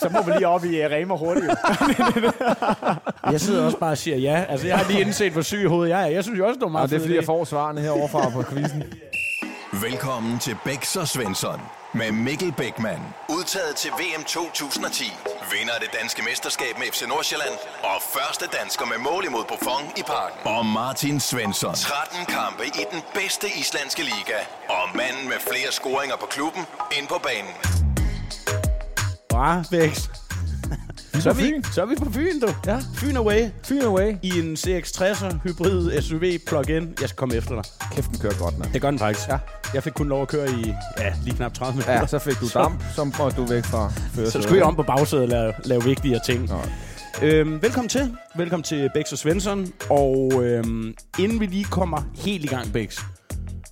så må vi lige op i uh, Rema hurtigt. jeg sidder også bare og siger ja. Altså, jeg har lige indset, hvor syg i hovedet jeg er. Jeg synes jo også, det var meget Og det er fordi, jeg får svarene herovre på quizzen. Velkommen til Bæks og Svensson med Mikkel Bækman. Udtaget til VM 2010. Vinder af det danske mesterskab med FC Nordsjælland. Og første dansker med mål imod Buffon i parken. Og Martin Svensson. 13 kampe i den bedste islandske liga. Og manden med flere scoringer på klubben ind på banen. Bex. Så er, vi, så er vi på Fyn, du. Ja. Fyn Away. Fyn away. I en CX-60'er hybrid SUV plug-in. Jeg skal komme efter dig. Kæft, den kører godt, mand. Det gør den faktisk. Ja. Jeg fik kun lov at køre i ja, lige knap 30 minutter. Ja, så fik du damp, som var du væk fra Så skulle jeg om på bagsædet og lave, lave vigtigere ting. Nå. Øhm, velkommen til. Velkommen til Bex og Svensson. Og øhm, inden vi lige kommer helt i gang, Bex,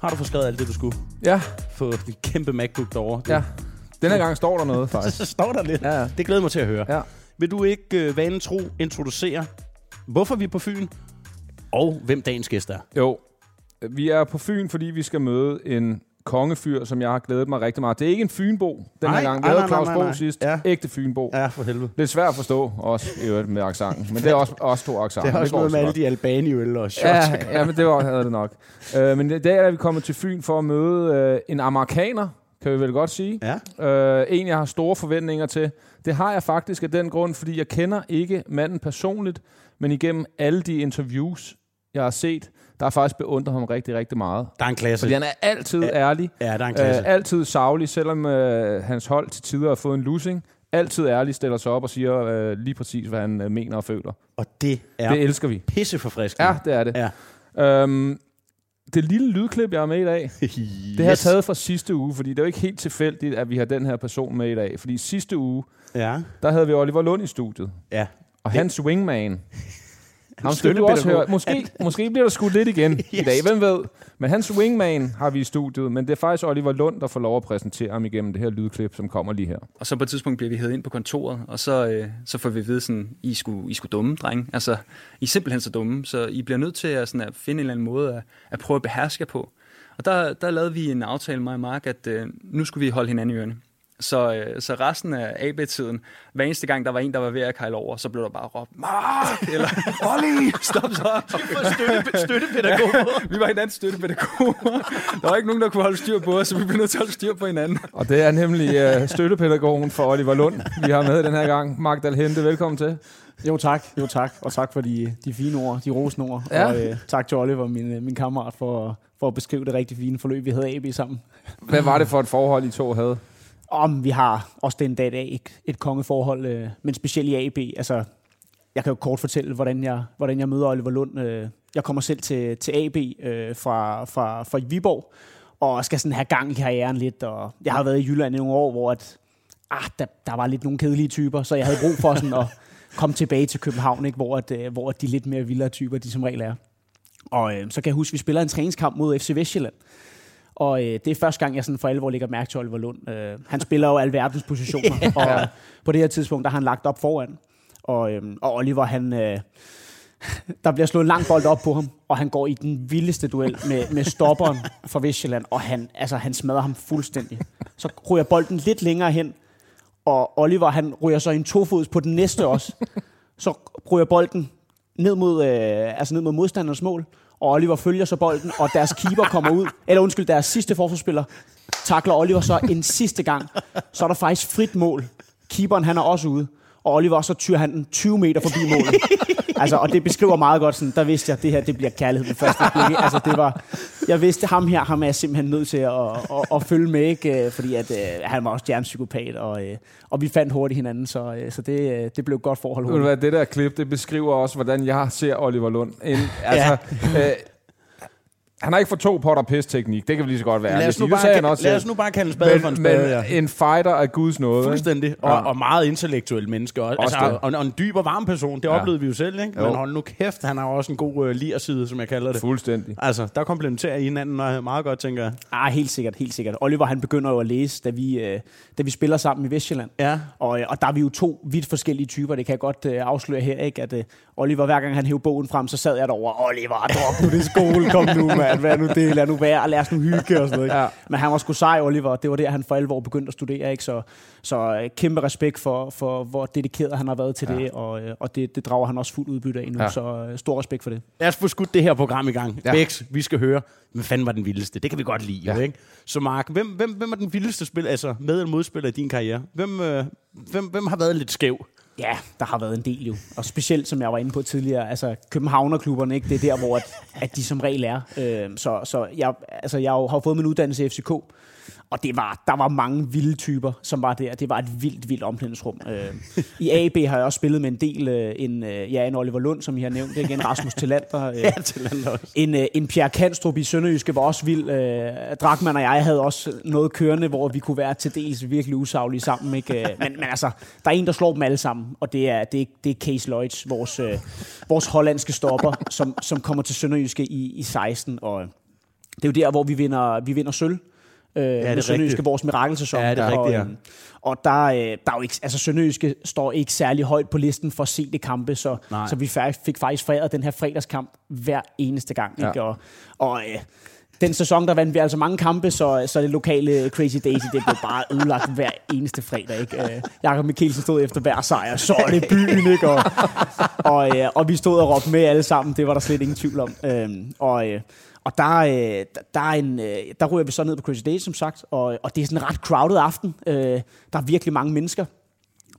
har du fået skrevet alt det, du skulle Ja, på din kæmpe MacBook derovre? ja. Denne gang står der noget, faktisk. Så står der lidt. Ja, ja. Det glæder mig til at høre. Ja. Vil du ikke øh, vanen tro introducere, hvorfor vi er på Fyn, og hvem dagens gæst er? Jo, vi er på Fyn, fordi vi skal møde en kongefyr, som jeg har glædet mig rigtig meget. Det er ikke en Fynbo den Nej, her gang. Vi havde Claus Bo sidst. Ja. Ægte Fynbo. Ja, for helvede. Lidt svært at forstå, også i øvrigt med accenten. Men det er også, også to accenter. Det har også noget med alle de albani-øl og shots. Ja, ja, men det var, havde det nok. Uh, men i dag er vi kommet til Fyn for at møde uh, en amerikaner, kan vi vel godt sige. ja. Uh, en, jeg har store forventninger til. Det har jeg faktisk af den grund, fordi jeg kender ikke manden personligt, men igennem alle de interviews, jeg har set, der har faktisk beundret ham rigtig, rigtig meget. Der er en klasse. Fordi han er altid Ja, ærlig, Ja, der er en klasse. uh, altid savlig, selvom uh, hans hold til tider har fået en losing. Altid ærlig stiller sig op og siger uh, lige præcis, hvad han uh, mener og føler. og det er. Det elsker vi. pisseforfriskende. Ja, det er det. Ja. Øhm, det lille lydklip, jeg har med i dag, det har jeg taget fra sidste uge, fordi det er jo ikke helt tilfældigt, at vi har den her person med i dag. Fordi sidste uge, Ja. der havde vi Oliver Lund i studiet, Ja. og Det- hans wingman, ham skal du også høre. Måske, måske bliver der skudt lidt igen yes. i dag, hvem ved. Men hans wingman har vi i studiet, men det er faktisk Oliver Lund, der får lov at præsentere ham igennem det her lydklip, som kommer lige her. Og så på et tidspunkt bliver vi hævet ind på kontoret, og så, øh, så får vi at vide sådan, I skulle, I skulle dumme, drenge. Altså, I er simpelthen så dumme, så I bliver nødt til at, sådan, at finde en eller anden måde at, at prøve at beherske på. Og der, der lavede vi en aftale, mig og Mark, at øh, nu skulle vi holde hinanden i ørene. Så, øh, så resten af AB-tiden, hver eneste gang, der var en, der var ved at kejle over, så blev der bare råbt, Mark! Eller, Olli! Stop så! Støtte, støttepædagog. vi var hinandens støttepædagoger. Der var ikke nogen, der kunne holde styr på os, så vi blev nødt til at holde styr på hinanden. Og det er nemlig uh, støttepædagogen for Oliver Lund, vi har med den her gang. Mark Dalhente, velkommen til. Jo tak, jo tak, og tak for de, de fine ord, de rosende ord. Ja. Og øh, tak til Oliver, min, øh, min kammerat, for, for at beskrive det rigtig fine forløb, vi havde AB sammen. Hvad var det for et forhold, I to havde? Om vi har også den dag i dag et, et kongeforhold, øh, men specielt i AB. Altså, jeg kan jo kort fortælle, hvordan jeg, hvordan jeg møder Oliver Lund. Øh, jeg kommer selv til, til AB øh, fra, fra, fra Viborg, og skal sådan have gang i karrieren lidt. Og jeg har været i Jylland i nogle år, hvor at, ah, der, der var lidt nogle kedelige typer, så jeg havde brug for sådan at komme tilbage til København, ikke? Hvor, at, øh, hvor at de lidt mere vildere typer, de som regel er. Og øh, så kan jeg huske, at vi spiller en træningskamp mod FC Vestjylland. Og øh, det er første gang, jeg sådan for alvor lægger mærke til Oliver Lund. Øh, han spiller jo alverdens positioner, og på det her tidspunkt, der har han lagt op foran. Og, øh, og Oliver, han, øh, der bliver slået en lang bold op på ham, og han går i den vildeste duel med, med stopperen fra Vestjylland, og han, altså, han smadrer ham fuldstændig. Så ryger bolden lidt længere hen, og Oliver, han ryger så en tofods på den næste også. Så ryger bolden ned mod, øh, altså ned mod modstanderens mål, og Oliver følger så bolden, og deres keeper kommer ud, eller undskyld, deres sidste forsvarsspiller, takler Oliver så en sidste gang. Så er der faktisk frit mål. Keeperen, han er også ude, og Oliver, så tyrer han den 20 meter forbi målet. Altså, og det beskriver meget godt sådan, der vidste jeg, at det her, det bliver kærlighed ved første blik. Altså, det var, jeg vidste, ham her, ham er jeg simpelthen nødt til at, at, at følge med, ikke? Øh, fordi at, øh, han var også stjernepsykopat, og, øh, og vi fandt hurtigt hinanden, så, øh, så det, øh, det blev et godt forhold hurtigt. det der klip, det beskriver også, hvordan jeg ser Oliver Lund. En, altså, øh, han har ikke fået to potter pis teknik, det kan vi lige så godt være. Lad os, nu bare, kalde, også lad os selv. nu bare kalde en spade for en men, spade, men ja. en fighter af Guds ikke? Fuldstændig. Og, Ja. og meget intellektuel menneske. Også. Også Altså, det. og, og en dyb og varm person. Det Ja. oplevede vi jo selv, ikke? Jo. Men hold nu kæft, han har også en god uh, ligerside, som jeg kalder det. Fuldstændig. Altså, der komplementerer I hinanden øh, meget godt, tænker jeg. Ah, helt sikkert, helt sikkert. Oliver, han begynder jo at læse, da vi, øh, da vi spiller sammen i Vestjylland. Ja. Og, øh, og der er vi jo to vidt forskellige typer, det kan jeg godt øh, afsløre her, ikke? At øh, Oliver, hver gang han hævde bogen frem, så sad jeg derovre, Oliver, drop nu det skole, kom nu, mand. Mand, hvad er nu det, lad nu være, lad os nu hygge og sådan noget. Ikke? Ja. Men han var sgu sej, Oliver, det var der, han for alvor begyndte at studere, ikke? Så, så øh, kæmpe respekt for, for, hvor dedikeret han har været til ja. det, og, øh, og det, det drager han også fuldt udbytte af nu, ja. så øh, stor respekt for det. Lad os få skudt det her program i gang. Ja. Bex, vi skal høre, hvem fanden var den vildeste? Det kan vi godt lide, ja. ikke? Så Mark, hvem, hvem, hvem er den vildeste spil, altså med- eller modspiller i din karriere? Hvem, øh, hvem, hvem har været lidt skæv? Ja, der har været en del jo. Og specielt, som jeg var inde på tidligere, altså Københavnerklubberne, ikke? det er der, hvor at, at de som regel er. Øh, så så jeg, altså, jeg har fået min uddannelse i FCK, og det var, der var mange vilde typer, som var der. Det var et vildt, vildt omklædningsrum. Øh, I AB har jeg også spillet med en del, øh, en, øh, ja, en Oliver Lund, som I har nævnt, igen Rasmus Tillander. Øh, Ja, Tillander også. En, øh, en Pierre Kanstrup i Sønderjyske var også vild. Øh, Drakman og jeg havde også noget kørende, hvor vi kunne være til dels virkelig usaglige sammen. Ikke? Øh, Men, men altså, der er en, der slår dem alle sammen, og det er, det er, det er Case Lloyds, vores, øh, vores hollandske stopper, som, som kommer til Sønderjyske i, i 16. Og det er jo der, hvor vi vinder, vi vinder sølv. Øh, ja, med Sønderjyske, rigtigt. vores mirakelssæson. Ja, det er og, rigtigt, ja. øhm, Og der, øh, der er jo ikke, altså Sønderjyske står ikke særlig højt på listen for se det kampe, så, Nej. så vi fik faktisk foræret den her fredagskamp hver eneste gang. Ja. Ikke? Og, og øh, den sæson, der vandt vi altså mange kampe, så, så det lokale Crazy Daisy, det blev bare ødelagt hver eneste fredag. Ikke? Øh, Jakob Mikkelsen stod efter hver sejr, så er det byen, ikke? Og, og, øh, og vi stod og råbte med alle sammen, det var der slet ingen tvivl om. Øh, og, øh, og der, øh, der, der, er en, øh, der ryger vi så ned på Crazy Daisy, som sagt, og, og det er sådan en ret crowded aften. Øh, der er virkelig mange mennesker,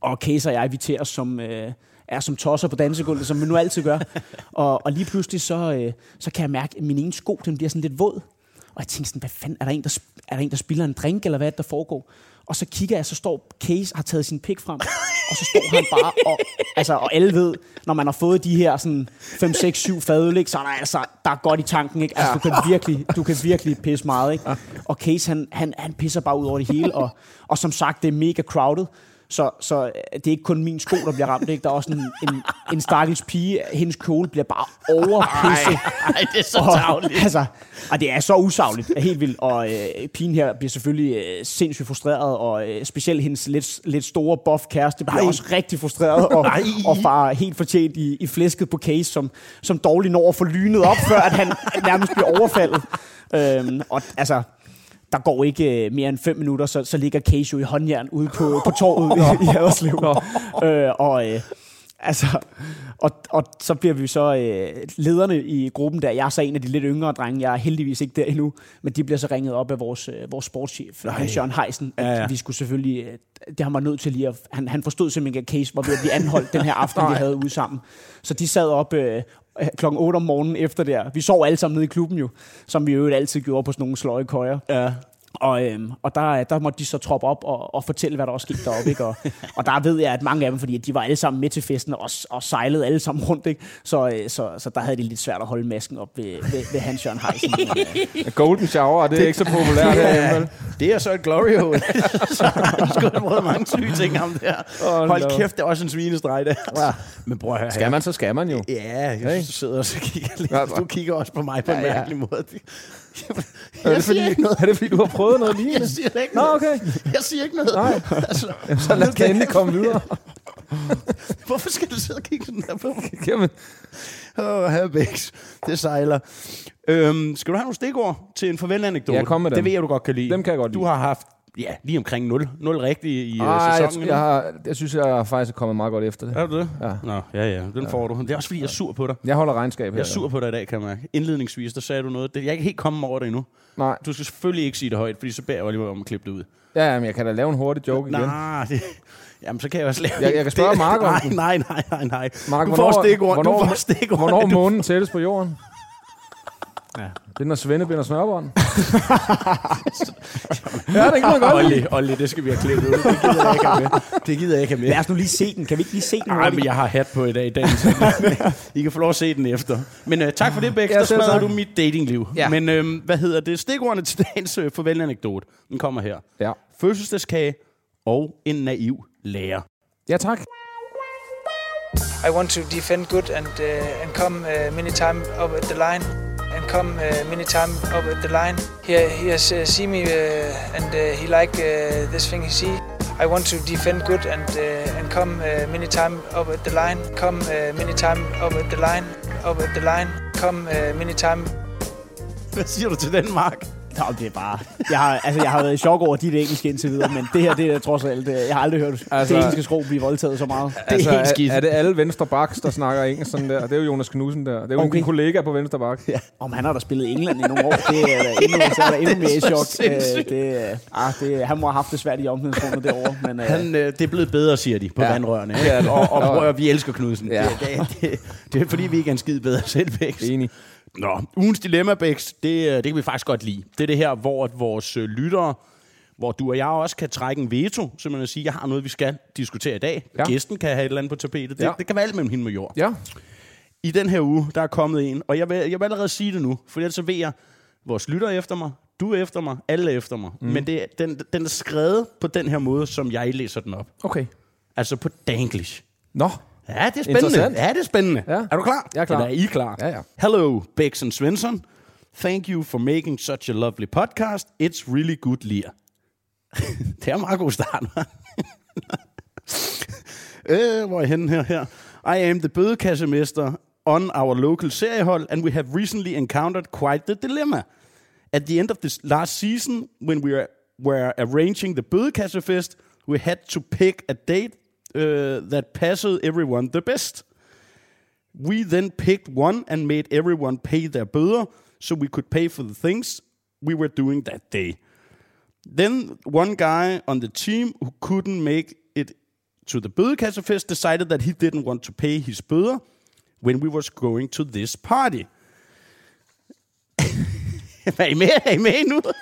og Case og jeg, vi til os som, øh, er som tosser på dansegulvet, som vi nu altid gør. og, og lige pludselig, så, øh, så kan jeg mærke, at min ene sko, den bliver sådan lidt våd. Og jeg tænkte sådan, hvad fanden, er der en, der, er der, en, der spiller en drink, eller hvad er det, der foregår? Og så kigger jeg, så står Case, har taget sin pik frem, og så står han bare, og, altså, og alle ved, når man har fået de her sådan 5, 6, 7 fadøl, ikke, så er der altså, der er godt i tanken, ikke? Altså, du kan virkelig, du kan virkelig pisse meget, ikke? Og Case, han, han, han pisser bare ud over det hele, og, og som sagt, det er mega crowded, så, så øh, det er ikke kun min sko, der bliver ramt. Ikke? Der er også en, en, en stakkels pige. Hendes kjole bliver bare overpisset. Ej, det er så Og, tavligt. altså, og det er så usagligt. Helt vildt. Og øh, pigen her bliver selvfølgelig øh, sindssygt frustreret. Og øh, specielt hendes lidt, lidt store buff kæreste bliver Ej. også rigtig frustreret. Og, og far helt fortjent i, i flæsket på case, som, som dårligt når at få lynet op, før at han nærmest bliver overfaldet. Øhm, og altså, der går ikke øh, mere end fem minutter, så, så ligger Case jo i håndjern ude på, på torvet i, i Haderslev. Øh, og, øh, altså, og, og så bliver vi så øh, lederne i gruppen der. Jeg er så en af de lidt yngre drenge. Jeg er heldigvis ikke der endnu. Men de bliver så ringet op af vores, øh, vores sportschef, Jørgen Heisen. Ja, ja. Vi skulle selvfølgelig... Øh, det har man nødt til lige at... Han, han forstod simpelthen, at Case var ved at blive anholdt den her aften, vi havde ude sammen. Så de sad op øh, klokken 8 om morgenen efter der. Vi sov alle sammen nede i klubben jo, som vi jo altid gjorde på sådan nogle sløje køjer. Ja. Og, øhm, og der, der måtte de så troppe op og, og fortælle, hvad der var sket deroppe. Ikke? Og, og der ved jeg, at mange af dem, fordi de var alle sammen med til festen og, og sejlede alle sammen rundt, ikke? Så, øh, så, så der havde de lidt svært at holde masken op ved, ved, ved Hans Jørgen Heisen. Øh, Golden shower, det er ikke så populært herhjemme, vel? Det er så et glorio. så skulle have prøvet mange syge ting ham der. Åh, Hold no. kæft, det er også en svinestreg der. Men prøv at høre Skal her. man, så skal man jo. Ja, jeg Hey. sidder også og kigger lidt. Ja, Du kigger også på mig på en Ja, ja. mærkelig måde. Er det, fordi, noget. er det fordi, du har prøvet noget lignende? Jeg siger ikke Nå, noget. okay. Jeg siger ikke noget. Nej. Altså, Så lad os endelig komme videre. hvorfor skal du sidde og kigge sådan der på mig? Jamen, Åh, oh, Bæks. Det sejler. Øhm, skal du have nogle stikord til en farvel-anekdote? Ja, kom med dem. Det ved jeg, du godt kan lide. Dem kan jeg godt Du lide. har haft ja, lige omkring 0. 0 rigtige i Ej, uh, jeg, sæsonen. jeg, har, jeg synes, jeg er faktisk kommet meget godt efter det. Er du det? Ja. Nå, ja, ja. Den får du. Det er også, fordi jeg er sur på dig. Jeg holder regnskab her. Jeg er sur på dig i dag, kan jeg mærke. Indledningsvis, der sagde du noget. Jeg er ikke helt kommet over det endnu. Nej, Du skal selvfølgelig ikke sige det højt, fordi så beder jeg Oliver om at klippe det ud. ja, men jeg kan da lave en hurtig joke igen. Nej, det, jamen så kan jeg også lave... Jeg- jeg kan spørge Mark om Nej, nej, nej, nej. Mark, du hvornår- får stikord. hvornår- du får stikord. Hvornår er månen tættest på jorden? Ja. Det er, når Svende binder snørbånd. ja, det kan man godt. Olli, Olli, det skal vi have klippet ud. Det gider jeg ikke have med. Det gider jeg ikke have med. lad os nu lige se den. Kan vi ikke lige se den? Nej, men jeg har hat på i dag. i dag I kan få lov at se den efter. Men uh, tak for det, Bæk. Ja, Der du mit datingliv. Ja. Men uh, hvad hedder det? Stikordene til dagens uh, farvel-anekdote. Den kommer her. Ja. Fødselsdagskage og en naiv lærer. Ja, tak. I want to defend good and uh, and come uh, many time up at the line and come uh, øh, many time up at the line. He he has uh, see me uh, and uh, he like uh, this thing he see. I want to defend good and uh, and come uh, many time up at the line. Come uh, many time up at the line. Up at the line. Come uh, many time Hvad siger du til den, Mark? Nå, det er bare... Jeg har, altså, jeg har været i chok over dit engelske indtil videre, men det her, det er trods alt... Jeg har aldrig hørt altså, det engelske sprog blive voldtaget så meget. Det er altså, helt skidt. Er, er, det alle venstre baks, der snakker engelsk sådan der? Det er jo Jonas Knudsen der. Det er jo okay. en kollega på venstre bak. Ja. Om han har da spillet i England i nogle år, det er da endnu, så er der endnu mere i chok. Øh, det, ah, det, han må have haft det svært i omklædningsrummet derovre. Men, øh, han, øh, det er blevet bedre, siger de, på ja. vandrørene. Ja, og, og, og, og, vi elsker Knudsen. Ja. Det, det, det, det, er fordi, vi ikke er en skid bedre selv, Enig. Nå, ugens dilemma, Bex, det, øh, det kan vi faktisk godt lide. Det er det her, hvor vores øh, lyttere, hvor du og jeg også kan trække en veto, så man sige, jeg har noget, vi skal diskutere i dag. Ja. Gæsten kan have et eller andet på tapetet. Det, ja. det kan være alt mellem hende og jord. Ja. I den her uge, der er kommet en, og jeg vil, jeg vil allerede sige det nu, for ellers så ved jeg, vores lytter efter mig, du er efter mig, alle er efter mig. Mm. Men det, den, den er skrevet på den her måde, som jeg læser den op. Okay. Altså på danglish. Nå. Ja, det er spændende. Ja, det er spændende. Ja. Er du klar? Jeg er klar. Eller er I klar? Ja, ja. Hello, Bex Svensson. Thank you for making such a lovely podcast. It's really good, Lear. det er en meget god start, øh, hvor er jeg henne her, her? I am the bødekassemester on our local seriehold, and we have recently encountered quite the dilemma. At the end of this last season, when we were, were arranging the bødekassefest, we had to pick a date uh, that passed everyone the best. We then picked one and made everyone pay their bøder, so we could pay for the things we were doing that day. Then one guy on the team who couldn't make it to the bødekassefest decided that he didn't want to pay his bøder when we was going to this party. er? Er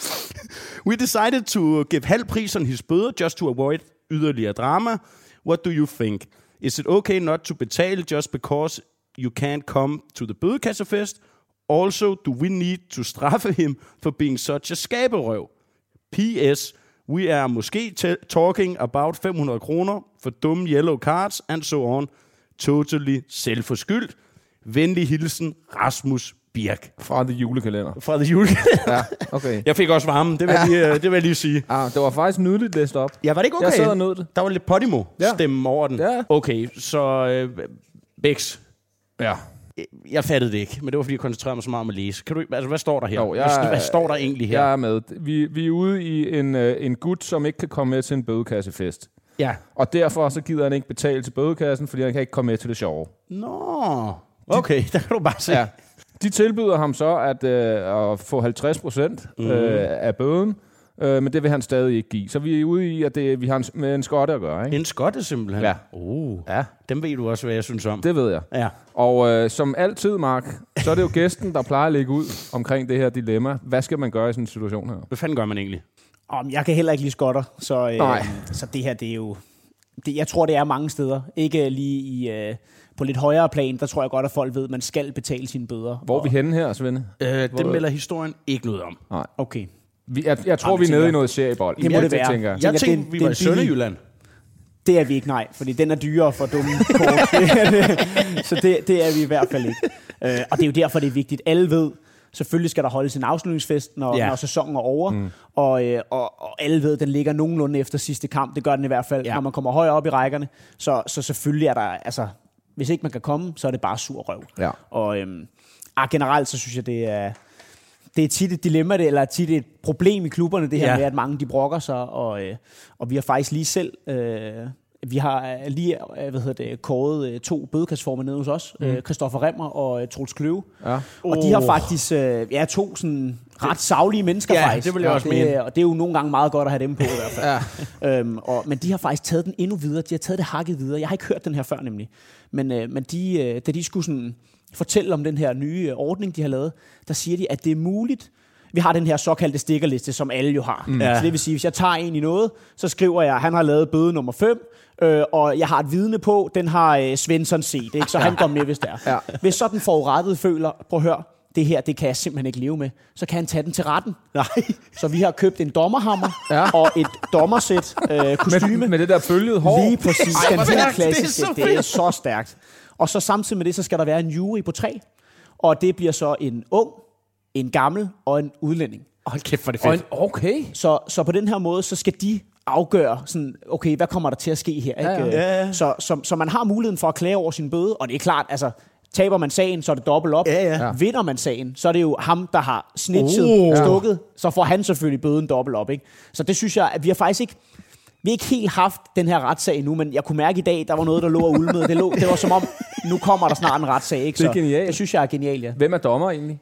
we decided to give halv pris on his bøder just to avoid yderligere drama. What do you think? Is it okay not to betale just because you can't come to the bødekassefest? Also, do we need to straffe him for being such a skaberøv? P.S. We are måske talking about 500 kroner for dumme yellow cards and so on. Totally selvforskyldt. Venlig hilsen, Rasmus Birk. Fra The Julekalender. Fra The Julekalender. ja, okay. Jeg fik også varmen, det vil, jeg lige, det vil jeg lige sige. Ja, det var faktisk nydeligt læst op. Ja, var det ikke okay? Jeg sad og nød det. Der var lidt Podimo-stemme ja. over den. Ja. Okay, så øh, Bex. Ja. Jeg fattede det ikke, men det var fordi, jeg koncentrerede mig så meget om at læse. Kan du, altså, hvad står der her? Jo, jeg, hvad, hvad står der egentlig her? Jeg er med. Vi, vi er ude i en, øh, en gut, som ikke kan komme med til en bødekassefest. Ja. Og derfor så gider han ikke betale til bødekassen, fordi han kan ikke komme med til det sjove. Nå, okay, der kan du bare se. Ja. De tilbyder ham så at, øh, at få 50 procent mm. øh, af bøden, øh, men det vil han stadig ikke give. Så vi er ude i, at det, vi har en, med en skotte at gøre. Ikke? En skotte simpelthen? Ja. Oh, ja. Dem ved du også, hvad jeg synes om. Det ved jeg. Ja. Og øh, som altid, Mark, så er det jo gæsten, der plejer at lægge ud omkring det her dilemma. Hvad skal man gøre i sådan en situation her? Hvad fanden gør man egentlig? Om jeg kan heller ikke lide skotter, så, øh, så det her, det er jo... Det, jeg tror, det er mange steder. Ikke lige i... Øh, på lidt højere plan, der tror jeg godt, at folk ved, at man skal betale sine bøder. Hvor er vi henne her, Svende? Øh, det melder historien ikke noget om. Nej. Okay. Vi, jeg, jeg tror, vi er nede i noget seriebold. Det må jeg, det være. Tænker. Jeg, jeg tænkte, vi var i Sønderjylland. Det er vi ikke, nej, fordi den er dyrere for dumme kort. så det, det er vi i hvert fald ikke. Øh, og det er jo derfor, det er vigtigt. Alle ved, selvfølgelig skal der holdes en afslutningsfest, når, ja. når sæsonen er over. Mm. Og, øh, og, og alle ved, at den ligger nogenlunde efter sidste kamp. Det gør den i hvert fald, ja. når man kommer højere op i rækkerne. Så, så selvfølgelig er der, altså, hvis ikke man kan komme, så er det bare sur røv. Ja. Og øhm, ah, generelt, så synes jeg, det er, det er tit et dilemma, det, eller tit et problem i klubberne, det her ja. med, at mange de brokker sig, og, øh, og vi har faktisk lige selv... Øh, vi har øh, lige øh, hvad hedder det, kåret øh, to bødekastformer nede hos os. Mm. Christoffer Remmer og Troels Kløve. Ja. Og oh. de har faktisk ja, to sådan ret savlige mennesker ja, faktisk. det vil jeg også og det, mene. Og det er jo nogle gange meget godt at have dem på i hvert fald. ja. øhm, og, men de har faktisk taget den endnu videre. De har taget det hakket videre. Jeg har ikke hørt den her før nemlig. Men, øh, men de, øh, da de skulle sådan fortælle om den her nye øh, ordning, de har lavet, der siger de, at det er muligt, vi har den her såkaldte stikkerliste, som alle jo har. Mm. Ja. Så det vil sige, hvis jeg tager en i noget, så skriver jeg, at han har lavet bøde nummer 5, øh, og jeg har et vidne på, den har øh, Svensson set, ikke? så han går med, hvis det er. Ja. Hvis så den forurettede føler, prøv at høre, det her, det kan jeg simpelthen ikke leve med, så kan han tage den til retten. Nej. Så vi har købt en dommerhammer ja. og et dommersæt øh, kostyme. Med, med det der bølgede hår. Lige præcis. Ej, den helt klassiske. Det er, det er så stærkt. Og så samtidig med det, så skal der være en jury på tre. Og det bliver så en ung, en gammel og en udlænding. Hold kæft, for det fedt. En, okay. Så, så på den her måde, så skal de afgøre, sådan, okay, hvad kommer der til at ske her? Ikke? Ja, ja. Ja, ja. Så, så, så man har muligheden for at klage over sin bøde, og det er klart, altså, Taber man sagen, så er det dobbelt op. Ja, ja. Vinder man sagen, så er det jo ham, der har snitchet, Oh. stukket. Så får han selvfølgelig bøden dobbelt op. Ikke? Så det synes jeg, at vi har faktisk ikke... Vi har ikke helt haft den her retssag endnu, men jeg kunne mærke i dag, der var noget, der lå og ulmede. Det, lå, det var som om, nu kommer der snart en retssag. Ikke? Det er Så genialt. Det synes jeg er genialt, ja. Hvem er dommer egentlig?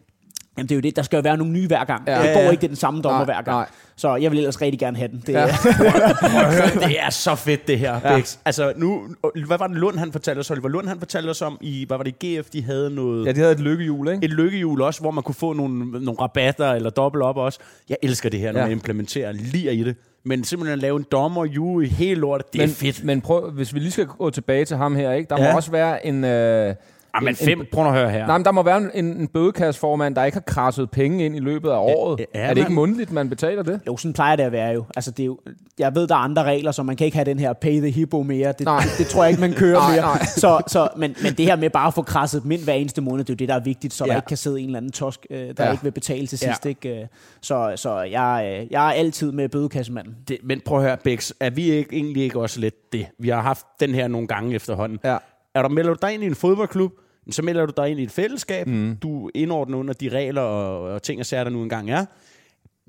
Jamen, det er jo det. Der skal jo være nogle nye hver gang. Ja. Det går ikke, det er den samme dommer Nej, hver gang. nej. Så jeg vil ellers rigtig gerne have den. Det, Ja. det er så fedt, det her, ja. Bex. Altså, nu, hvad var det Lund, han fortalte os? Oliver Lund, han fortalte os om, i, hvad var det, GF, de havde noget... Ja, de havde et lykkehjul, ikke? et lykkehjul også, hvor man kunne få nogle, nogle rabatter eller dobbelt op også. Jeg elsker det her, når Ja. ja. man implementerer lige i det. Men simpelthen at lave en dommer, jury, hele lortet, det men, er fedt. Men prøv, hvis vi lige skal gå tilbage til ham her, ikke? Der Ja. må også være en... Øh, Ah, men en- fem, prøv nu at høre her. Nej, men der må være en, en bødekasseformand, der ikke har krasset penge ind i løbet af året. ja, er det ikke mundtligt, man betaler det? Jo, sådan plejer det at være jo. Altså, det er jo. Jeg ved, der er andre regler, så man kan ikke have den her pay the hippo mere. Det, Nej. det, det tror jeg ikke, man kører Nej, mere. nej. Så, så, men, men det her med bare at få krasset dem ind hver eneste måned, det er jo det, der er vigtigt, så ja. Ja. der ikke kan sidde en eller anden tosk, øh, der Ja. ja. ikke vil betale til Ja. sidst. Ikke? Øh, Så, så jeg, øh, jeg er altid med bødekassemanden. Det, men prøv at høre, Bex, er vi ikke, egentlig ikke også lidt det? Vi har haft den her nogle gange efterhånden. Ja. Er der melder du dig ind i en fodboldklub, så melder du dig ind i et fællesskab. Mm. Du indordner under de regler og, og ting og sager, der nu engang er.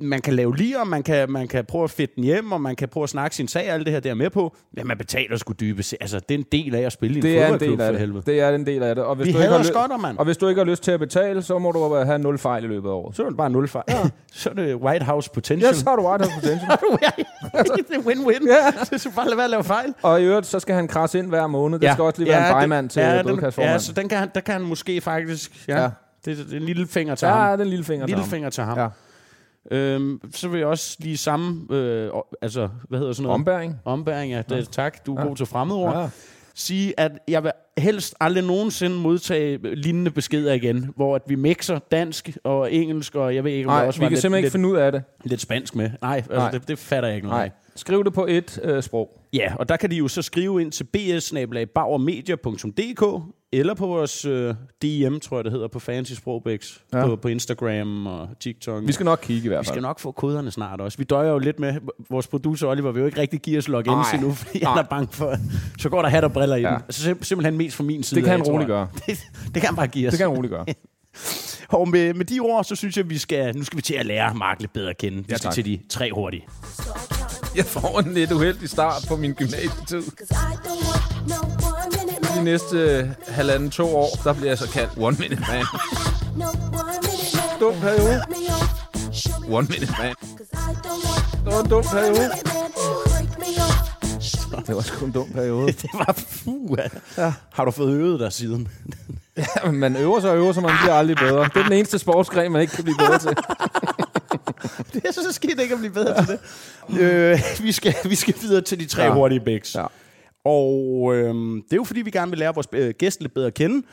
Man kan lave lige, og man kan, man kan prøve at fedte den hjem, og man kan prøve at snakke sin sag, og alt det her der er med på. Men man betaler sgu dybest. Altså, det er en del af at spille i Det er en fodboldklub, del af for det. helvede. Det er en del af det. Og hvis Vi du ikke har skotter, mand. Og hvis du ikke har lyst til at betale, så må du have nul fejl i løbet af året. Så er det bare nul fejl. Ja. så er det White House potential. Ja, så har du White House potential. det er win-win. Ja. Så skal bare lade være at lave fejl. Og i øvrigt, så skal han krasse ind hver måned. Det skal også lige være en bymand til ja, ja, den, bødekasseformand. ja, så den kan, der kan han måske faktisk... Ja, Ja. ja. Det, det er en lille finger til Ja, ham. den lille finger En lille til ham. finger til ham. Ja. Øhm, så vil jeg også lige samme... Øh, altså, hvad hedder sådan noget? Ombæring. Ombæring, ja. Det, tak, du er Ja. god til fremmedord. Ja. Sige, at jeg vil helst aldrig nogensinde modtage lignende beskeder igen, hvor at vi mixer dansk og engelsk, og jeg ved ikke, om Nej, også vi kan lidt, simpelthen ikke lidt, finde ud af det. lidt spansk med. Nej, altså, Nej. Det, det fatter jeg ikke noget Nej. Skriv det på et øh, sprog. Ja, og der kan de jo så skrive ind til bs eller på vores øh, DM, tror jeg det hedder, på Fancy Sprogbex, Ja. på, på Instagram og TikTok. Vi skal nok kigge i hvert Vi fald. skal nok få koderne snart også. Vi døjer jo lidt med, vores producer Oliver vil jo ikke rigtig give os logins endnu, fordi Nej. han er bange for, så går der hat og briller i Ja. den. Altså sim- simpelthen mest fra min side Det kan af, han roligt gøre. Det, det kan han bare give os. Det kan han roligt gøre. Og med, med de ord, så synes jeg, vi skal, nu skal vi til at lære Mark lidt bedre at kende. Vi Ja, skal til de tre hurtige. Jeg får en lidt uheldig start på min gymnasietid. De næste halvanden, to år, der bliver jeg så kaldt One Minute Man. Dum periode. One Minute Man. Det var en dum periode. Det var sgu en dum periode. Det var fuh. Ja. Har du fået øvet dig siden? Ja, men man øver sig og øver sig, man bliver aldrig bedre. Det er den eneste sportsgren, man ikke kan blive bedre til. Det er så skidt ikke at blive bedre til det. øh, vi, skal, vi skal videre til de tre Ja. ja. hurtige bæks. Ja. Og øhm, det er jo fordi, vi gerne vil lære vores øh, gæst lidt bedre at kende.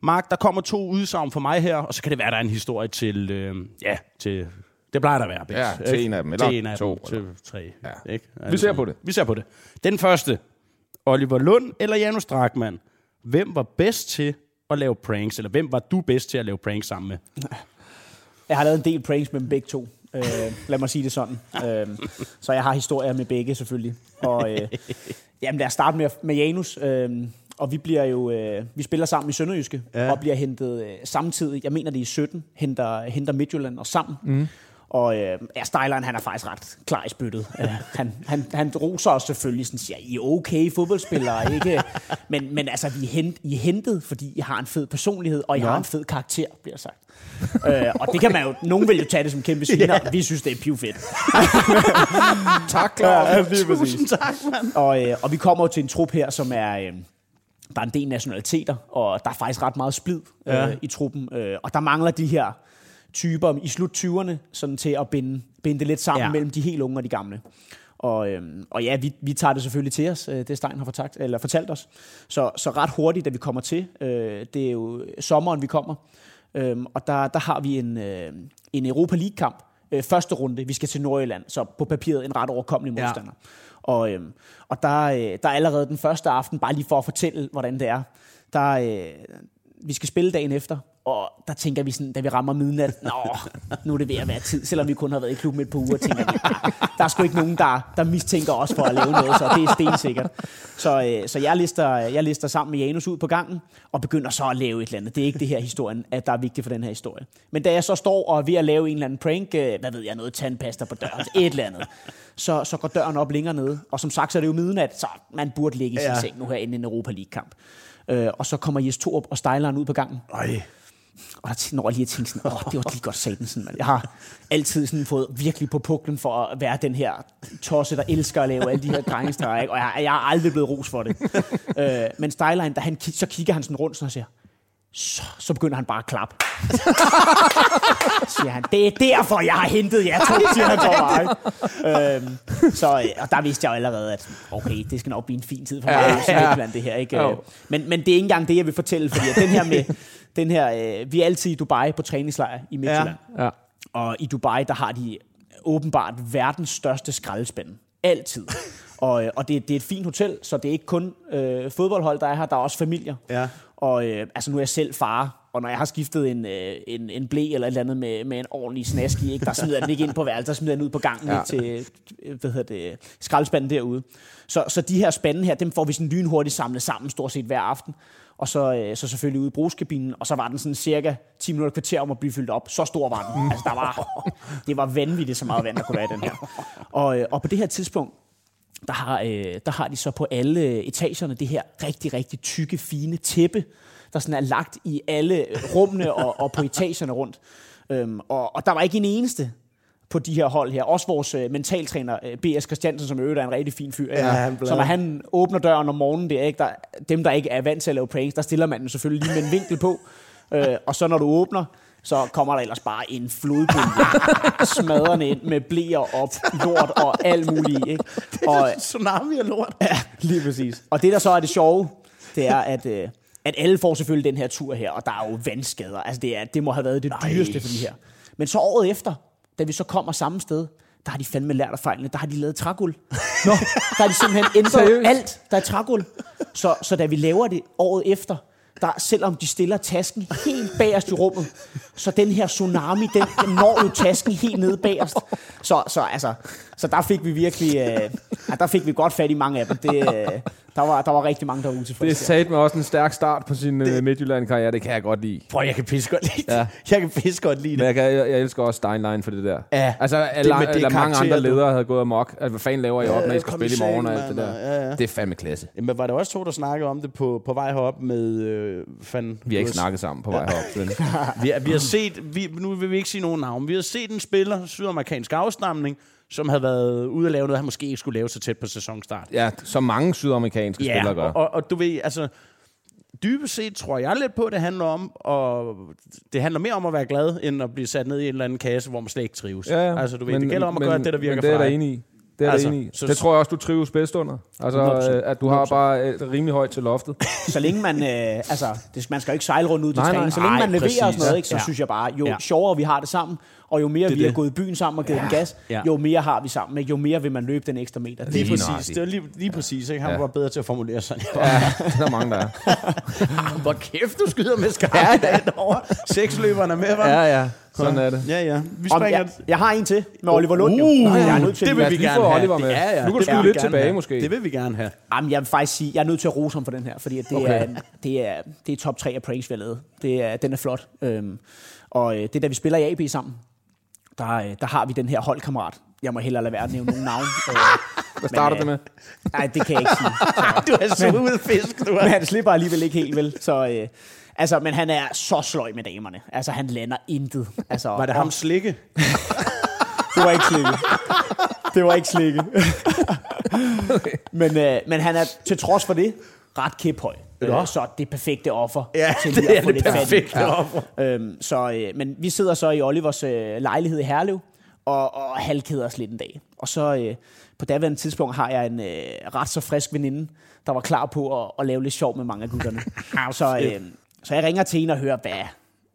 Mark, der kommer to udsagn for mig her, og så kan det være, der er en historie til... Øh, ja, til... Det plejer der at være, Bæks, Ja, til ikke? en af dem, eller til en af to, dem, til tre. Ja. Ikke? Vi ser på det. Vi ser på det. Den første. Oliver Lund eller Janus Drakman? Hvem var bedst til at lave pranks, eller hvem var du bedst til at lave pranks sammen med? Jeg har lavet en del pranks med dem begge to. Øh, lad mig sige det sådan. Øh, så jeg har historier med begge selvfølgelig. Og øh, jamen, lad os starte med, med Janus. Øh, og vi bliver jo øh, vi spiller sammen i Sønderjyske ja. og bliver hentet øh, samtidig. Jeg mener det er i 17 henter henter Midtjylland og sammen. Mm. Og øh, ja, Stejleren, han er faktisk ret klar i spyttet. Uh, han, han, han roser os selvfølgelig, sådan siger, I er okay fodboldspillere, ikke? Men, men altså, vi er hent, I er hentet, fordi I har en fed personlighed, og I har en fed karakter, bliver sagt. uh, og det kan man jo, nogen vil jo tage det som kæmpe sviner. Yeah. Vi synes, det er pivfedt. Tak, Claus. Ja, lige præcis. Tusind tak, mand. Og, øh, og vi kommer jo til en trup her, som er... Øh, der er en del nationaliteter, og der er faktisk ret meget splid øh, Ja. i truppen. Øh, og der mangler de her typer i slut 20'erne sådan til at binde, binde det lidt sammen ja. Ja. mellem de helt unge og de gamle. Og, øhm, og ja, vi, vi tager det selvfølgelig til os, øh, det Stein har fortalt, eller fortalt os. Så, så ret hurtigt, da vi kommer til, øh, det er jo sommeren, vi kommer, øhm, og der, der har vi en, øh, en Europa League-kamp, øh, første runde, vi skal til Nordjylland, så på papiret en ret overkommelig Ja. modstander. Og, øhm, og der, øh, der er allerede den første aften, bare lige for at fortælle, hvordan det er, der, øh, vi skal spille dagen efter, og der tænker vi sådan, da vi rammer midnat, nå, nu er det ved at være tid, selvom vi kun har været i klubben et par uger, tænker vi, der er sgu ikke nogen, der, der mistænker os for at lave noget, så det er stensikkert. Så, øh, så jeg, lister, jeg lister sammen med Janus ud på gangen, og begynder så at lave et eller andet. Det er ikke det her historien, at der er vigtigt for den her historie. Men da jeg så står og er ved at lave en eller anden prank, øh, hvad ved jeg, noget tandpasta på døren, et eller andet, så, så går døren op længere nede. Og som sagt, så er det jo midnat, så man burde ligge i sin ja. seng nu her inden en Europa League-kamp. Øh, og så kommer Jes Torup og stejleren ud på gangen. Ej. Og der når jeg lige at tænke sådan, åh, det var lige godt satan sådan, man. Jeg har altid sådan fået virkelig på puklen for at være den her tosse, der elsker at lave alle de her drengestreger, ikke? og jeg, jeg, er aldrig blevet ros for det. øh, men Stejlein, da han, så kigger han sådan rundt sådan og siger, så, så begynder han bare at klappe. siger han, det er derfor, jeg har hentet jer to, siger han for mig. øhm, så, og der vidste jeg jo allerede, at okay, det skal nok blive en fin tid for mig, ja, ja. det her. Ikke? Oh. Men, men det er ikke engang det, jeg vil fortælle, fordi den her med, den her, øh, vi er altid i Dubai på træningslejr i Midtjylland. Ja. Ja. Og i Dubai, der har de åbenbart verdens største skraldespand. Altid. og, øh, og det, det er et fint hotel, så det er ikke kun øh, fodboldhold, der er her, der er også familier. Ja. Og øh, altså, nu er jeg selv far, og når jeg har skiftet en, øh, en, en blæ eller et eller andet med, med en ordentlig snask i, ikke, der smider jeg den ikke ind på værelset, der smider jeg den ud på gangen ja. til hvad hedder det, skraldespanden derude. Så, så de her spande her, dem får vi sådan lynhurtigt samlet sammen, stort set hver aften. Og så, øh, så selvfølgelig ude i brugskabinen, og så var den sådan cirka 10 minutter kvarter om at blive fyldt op. Så stor var den. Altså, der var, det var vanvittigt så meget vand, der kunne være i den her. Og, øh, og på det her tidspunkt, der har, øh, der har de så på alle etagerne det her rigtig, rigtig tykke, fine tæppe, der sådan er lagt i alle rummene og, og på etagerne rundt. Øhm, og, og der var ikke en eneste på de her hold her. Også vores øh, mentaltræner, øh, B.S. Christiansen, som i øvrigt er en rigtig fin fyr. Ja, han så når han åbner døren om morgenen, det er ikke der, dem, der ikke er vant til at lave pranks, der stiller man den selvfølgelig lige med en vinkel på. Øh, og så når du åbner, så kommer der ellers bare en flodbølge smadrende ind med blæer op, lort og alt muligt. Ikke? Det er og, tsunami og lort. Ja, lige præcis. Og det, der så er det sjove, det er, at, øh, at alle får selvfølgelig den her tur her, og der er jo vandskader. Altså, det, er, det må have været det Nej. dyreste for de her. Men så året efter, da vi så kommer samme sted, der har de fandme lært af fejlene. Der har de lavet trægulv. Nå, der har de simpelthen ændret alt, der er trægulv. Så, så da vi laver det året efter, der, selvom de stiller tasken helt bagerst i rummet, så den her tsunami, den, den når jo tasken helt nede bagerst. Så, så, altså, så der fik vi virkelig, øh, ja, der fik vi godt fat i mange af dem. Det, øh, der var, der var rigtig mange, der var utilfredse. Det sagde mig også en stærk start på sin det, øh, Midtjylland-karriere. Det kan jeg godt lide. Prøv, jeg kan pisse godt lide ja. Jeg kan pisse godt lide det. Men jeg, kan, jeg, jeg elsker også Steinlein for det der. Ja. Altså, alle, det, eller mange andre ledere havde gået amok. Altså, hvad fanden laver I op, når I skal spille i morgen og alt det der? Ja, ja. Det er fandme klasse. Jamen, var der også to, der snakkede om det på, på vej herop med... Øh, fanden, vi har ikke snakket sammen på vej herop. vi, har, vi har set... Vi, nu vil vi ikke sige nogen navn. Vi har set en spiller, sydamerikansk afstamning, som havde været ude at lave noget, han måske ikke skulle lave så tæt på sæsonstart. Ja, som mange sydamerikanske ja, spillere gør. Og, og du ved, altså, dybest set tror jeg lidt på, at det handler om, og det handler mere om at være glad, end at blive sat ned i en eller anden kasse, hvor man slet ikke trives. Ja, ja. Altså, du ved, men, det gælder om at men, gøre det, der virker men det er der enig i. Det er altså, enig. Så, det tror jeg også, du trives bedst under. Altså, 100%. Øh, at du har bare et rimelig højt til loftet. så længe man, øh, altså, det, man skal jo ikke sejle rundt ud til træning. Så længe nej, man leverer præcis. og sådan noget, ikke, så ja. synes jeg bare, jo ja. sjovere vi har det sammen, og jo mere det vi det. er gået i byen sammen og givet ja. den gas, ja. jo mere har vi sammen. Jo mere vil man løbe den ekstra meter. Lige, lige præcis. Det er lige, lige præcis. Ikke? Han ja. var bedre til at formulere sig. Ja, der er mange, der er. Hvor kæft, du skyder med skarpt ja, ja. Seksløberne med, var Ja, ja. Sådan er det. Ja, ja. Vi springer... jeg, jeg har en til med Oliver Lund. Uh, jo. jeg er nødt til det vil vi gerne have. Oliver med. Ja, ja. Nu kan du skyde lidt tilbage, have. måske. Det vil vi gerne have. Jamen, jeg vil faktisk sige, jeg er nødt til at rose ham for den her, fordi det, okay. er, det, er, det er top 3 af pranks, vi har lavet. Det er, den er flot. Øhm, og øh, det er da vi spiller i AB sammen, der, øh, der har vi den her holdkammerat. Jeg må hellere lade være at nævne nogen navn. Hvad starter men, det med? Nej, det kan jeg ikke sige. Så, du er så ude fisk, du er. Men han slipper alligevel ikke helt vel. Så, øh, altså, men han er så sløj med damerne. Altså, han lander intet. Altså, var det ham slikke? det var ikke slikke. Det var ikke slikke. men, øh, men han er til trods for det ret kæphøj. Ja. Så det perfekte offer ja, til lige at få det lidt perfekte ja. offer. Øhm, så, øh, men vi sidder så i Olivers øh, lejlighed i Herlev, og, og halvkeder os lidt en dag. Og så øh, på daværende tidspunkt har jeg en øh, ret så frisk veninde, der var klar på at, at lave lidt sjov med mange af gutterne. så, øh, så jeg ringer til hende og hører, hvad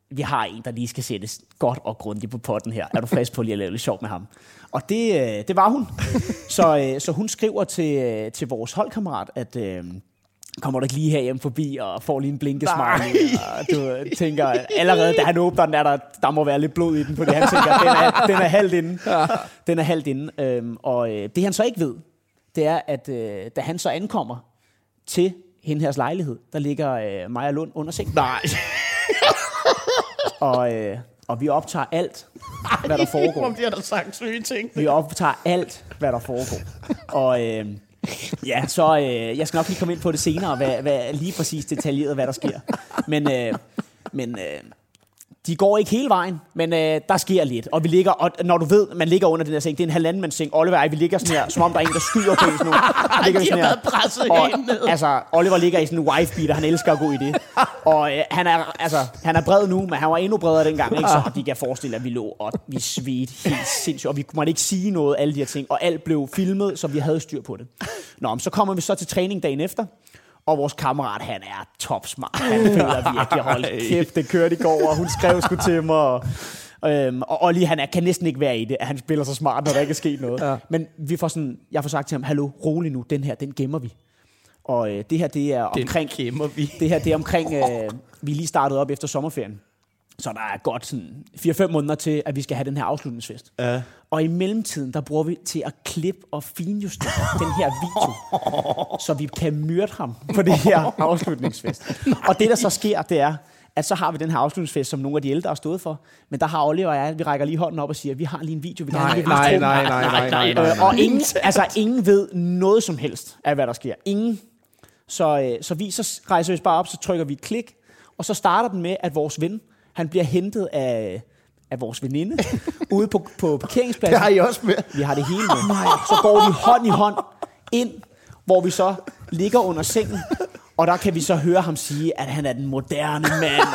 vi har en, der lige skal sættes godt og grundigt på potten her. Er du frisk på lige at lave lidt sjov med ham? Og det, øh, det var hun. så, øh, så hun skriver til, øh, til vores holdkammerat, at... Øh, kommer du ikke lige herhjem forbi og får lige en blinkesmiley, og du tænker, allerede da han åbner den, er der, der må være lidt blod i den, fordi han tænker, den er, den er halvt inde. Den er halvt inde. Øhm, og øh, det han så ikke ved, det er, at øh, da han så ankommer til hende her lejlighed, der ligger øh, Maja Lund under sengen. Nej. og, øh, og vi optager alt, hvad der foregår. Om de har da sagt syge ting. Vi optager alt, hvad der foregår. Og øh, ja, så øh, jeg skal nok lige komme ind på det senere, hvad, hvad lige præcis detaljeret, hvad der sker. Men, øh, men øh, de går ikke hele vejen, men øh, der sker lidt. Og vi ligger, og når du ved, man ligger under den der seng, det er en halvandemands seng. Oliver og vi ligger sådan her, som om der er en, der skyder på os nu. Ej, de har været presset og, ned. Altså, Oliver ligger i sådan en wife beater, han elsker at gå i det. Og øh, han, er, altså, han er bred nu, men han var endnu bredere dengang. Ikke? Så de kan forestille, at vi lå, og vi svedte helt sindssygt. Og vi måtte ikke sige noget, alle de her ting. Og alt blev filmet, så vi havde styr på det. Nå, men så kommer vi så til træning dagen efter. Og vores kammerat, han er topsmart. Han føler virkelig, hold kæft, det kørte i går, og hun skrev sgu til mig. Og, øhm, og Olli, han er, kan næsten ikke være i det, at han spiller så smart, når der ikke er sket noget. Ja. Men vi får sådan, jeg får sagt til ham, hallo, rolig nu, den her, den gemmer vi. Og øh, det her, det er omkring... Den gemmer vi. Det her, det er omkring... Øh, vi lige startet op efter sommerferien. Så der er godt sådan 4-5 måneder til, at vi skal have den her afslutningsfest. Ja. Og i mellemtiden, der bruger vi til at klippe og finjustere den her video, så vi kan myrde ham på det her afslutningsfest. Og det, der så sker, det er, at så har vi den her afslutningsfest, som nogle af de ældre har stået for. Men der har Oliver og jeg, vi rækker lige hånden op og siger, vi har lige en video, vi Nej, gerne vil nej, vise nej, tro." nej, nej, nej, nej, Øh, Og ingen, altså, ingen ved noget som helst af, hvad der sker. Ingen. Så, øh, så vi så rejser vi os bare op, så trykker vi et klik, og så starter den med, at vores ven, han bliver hentet af, af vores veninde ude på, på parkeringspladsen. Det har I også med. Vi har det hele med. Så går de hånd i hånd ind, hvor vi så ligger under sengen, og der kan vi så høre ham sige, at han er den moderne mand.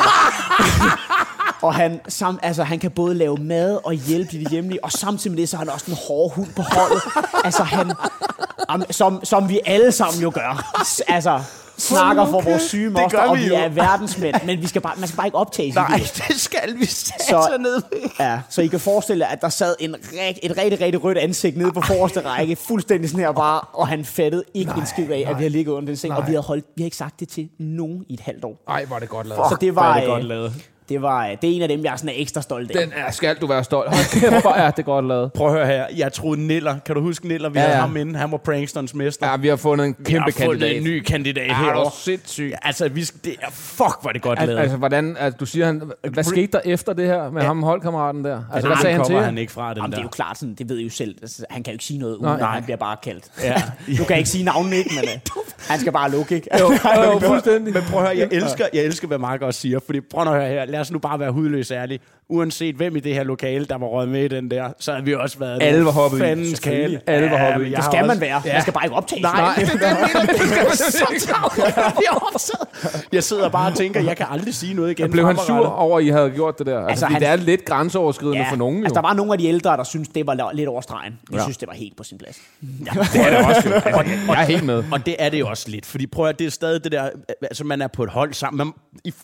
og han, sam, altså, han kan både lave mad og hjælpe de hjemlige, og samtidig med det, så er han også en hård hund på holdet. Altså han, som, som vi alle sammen jo gør. Altså, snakker for vores syge moster, og vi jo. er verdensmænd, men vi skal bare, man skal bare ikke optage Nej, video. det skal vi Så- sætte ned. Ja, så I kan forestille jer, at der sad en rig, et rigtig, rigtig rødt ansigt nede på forreste række, fuldstændig sådan her bare, og han fattede ikke en skid af, at vi havde ligget under den seng, og vi havde, holdt, vi havde ikke sagt det til nogen i et halvt år. Ej, hvor er det godt lavet. Så det var, er det godt øh, lavet. Det, var, øh, det er en af dem, jeg er sådan ekstra stolt af. Den er, skal du være stolt. Hold kæft, hvor er det godt lavet. Prøv at høre her. Jeg troede Niller. Kan du huske Niller? Vi Ja, ja, havde ja. ham inden. Han var Prankstons mester. Ja, vi har fundet en vi kæmpe har fundet kandidat. en ny kandidat Ja, det er herovre. sindssygt. Ja, altså, vi, det er, fuck, hvor er det godt Al- lavet. altså, hvordan, altså, du siger, han, hvad skete der efter det her med ham holdkammeraten der? Altså, hvad Ham sagde han til han ikke fra, den Jamen, det der. er jo klart, sådan, det ved I jo selv. Altså, han kan jo ikke sige noget, uden Nej. at han bliver bare kaldt. Ja. Du kan ikke sige navnet, ikke, men øh, han skal bare lukke, ikke? Jo, jo, fuldstændig. Men prøv at høre, jeg elsker, jeg elsker hvad Mark også siger, fordi prøv at høre her, lad os nu bare være hudløs ærlige. Uanset hvem i det her lokale, der var røget med i den der, så havde vi også været Alle var hoppet i. Fandens. Alle var hoppet jeg Det skal man også- være. Man skal bare ikke optage. Nej, det, det, det, det, det, det, så travlt. Vi optaget. Jeg sidder bare og tænker, jeg kan aldrig sige noget igen. Blev han sur over, at I havde gjort det der? Altså, Altså, han- det er lidt grænseoverskridende for nogen jo. altså, der var nogle af de ældre, der synes det var lidt over stregen. Vi Ja. synes, det var helt på sin plads. det er det også jo. Jeg er helt med. Og det er det jo også lidt, fordi prøv at det er stadig det der, altså man er på et hold sammen. Man, i,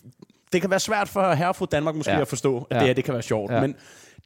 det kan være svært for herre fru Danmark måske Ja. at forstå, at Ja. det her det kan være sjovt, Ja. men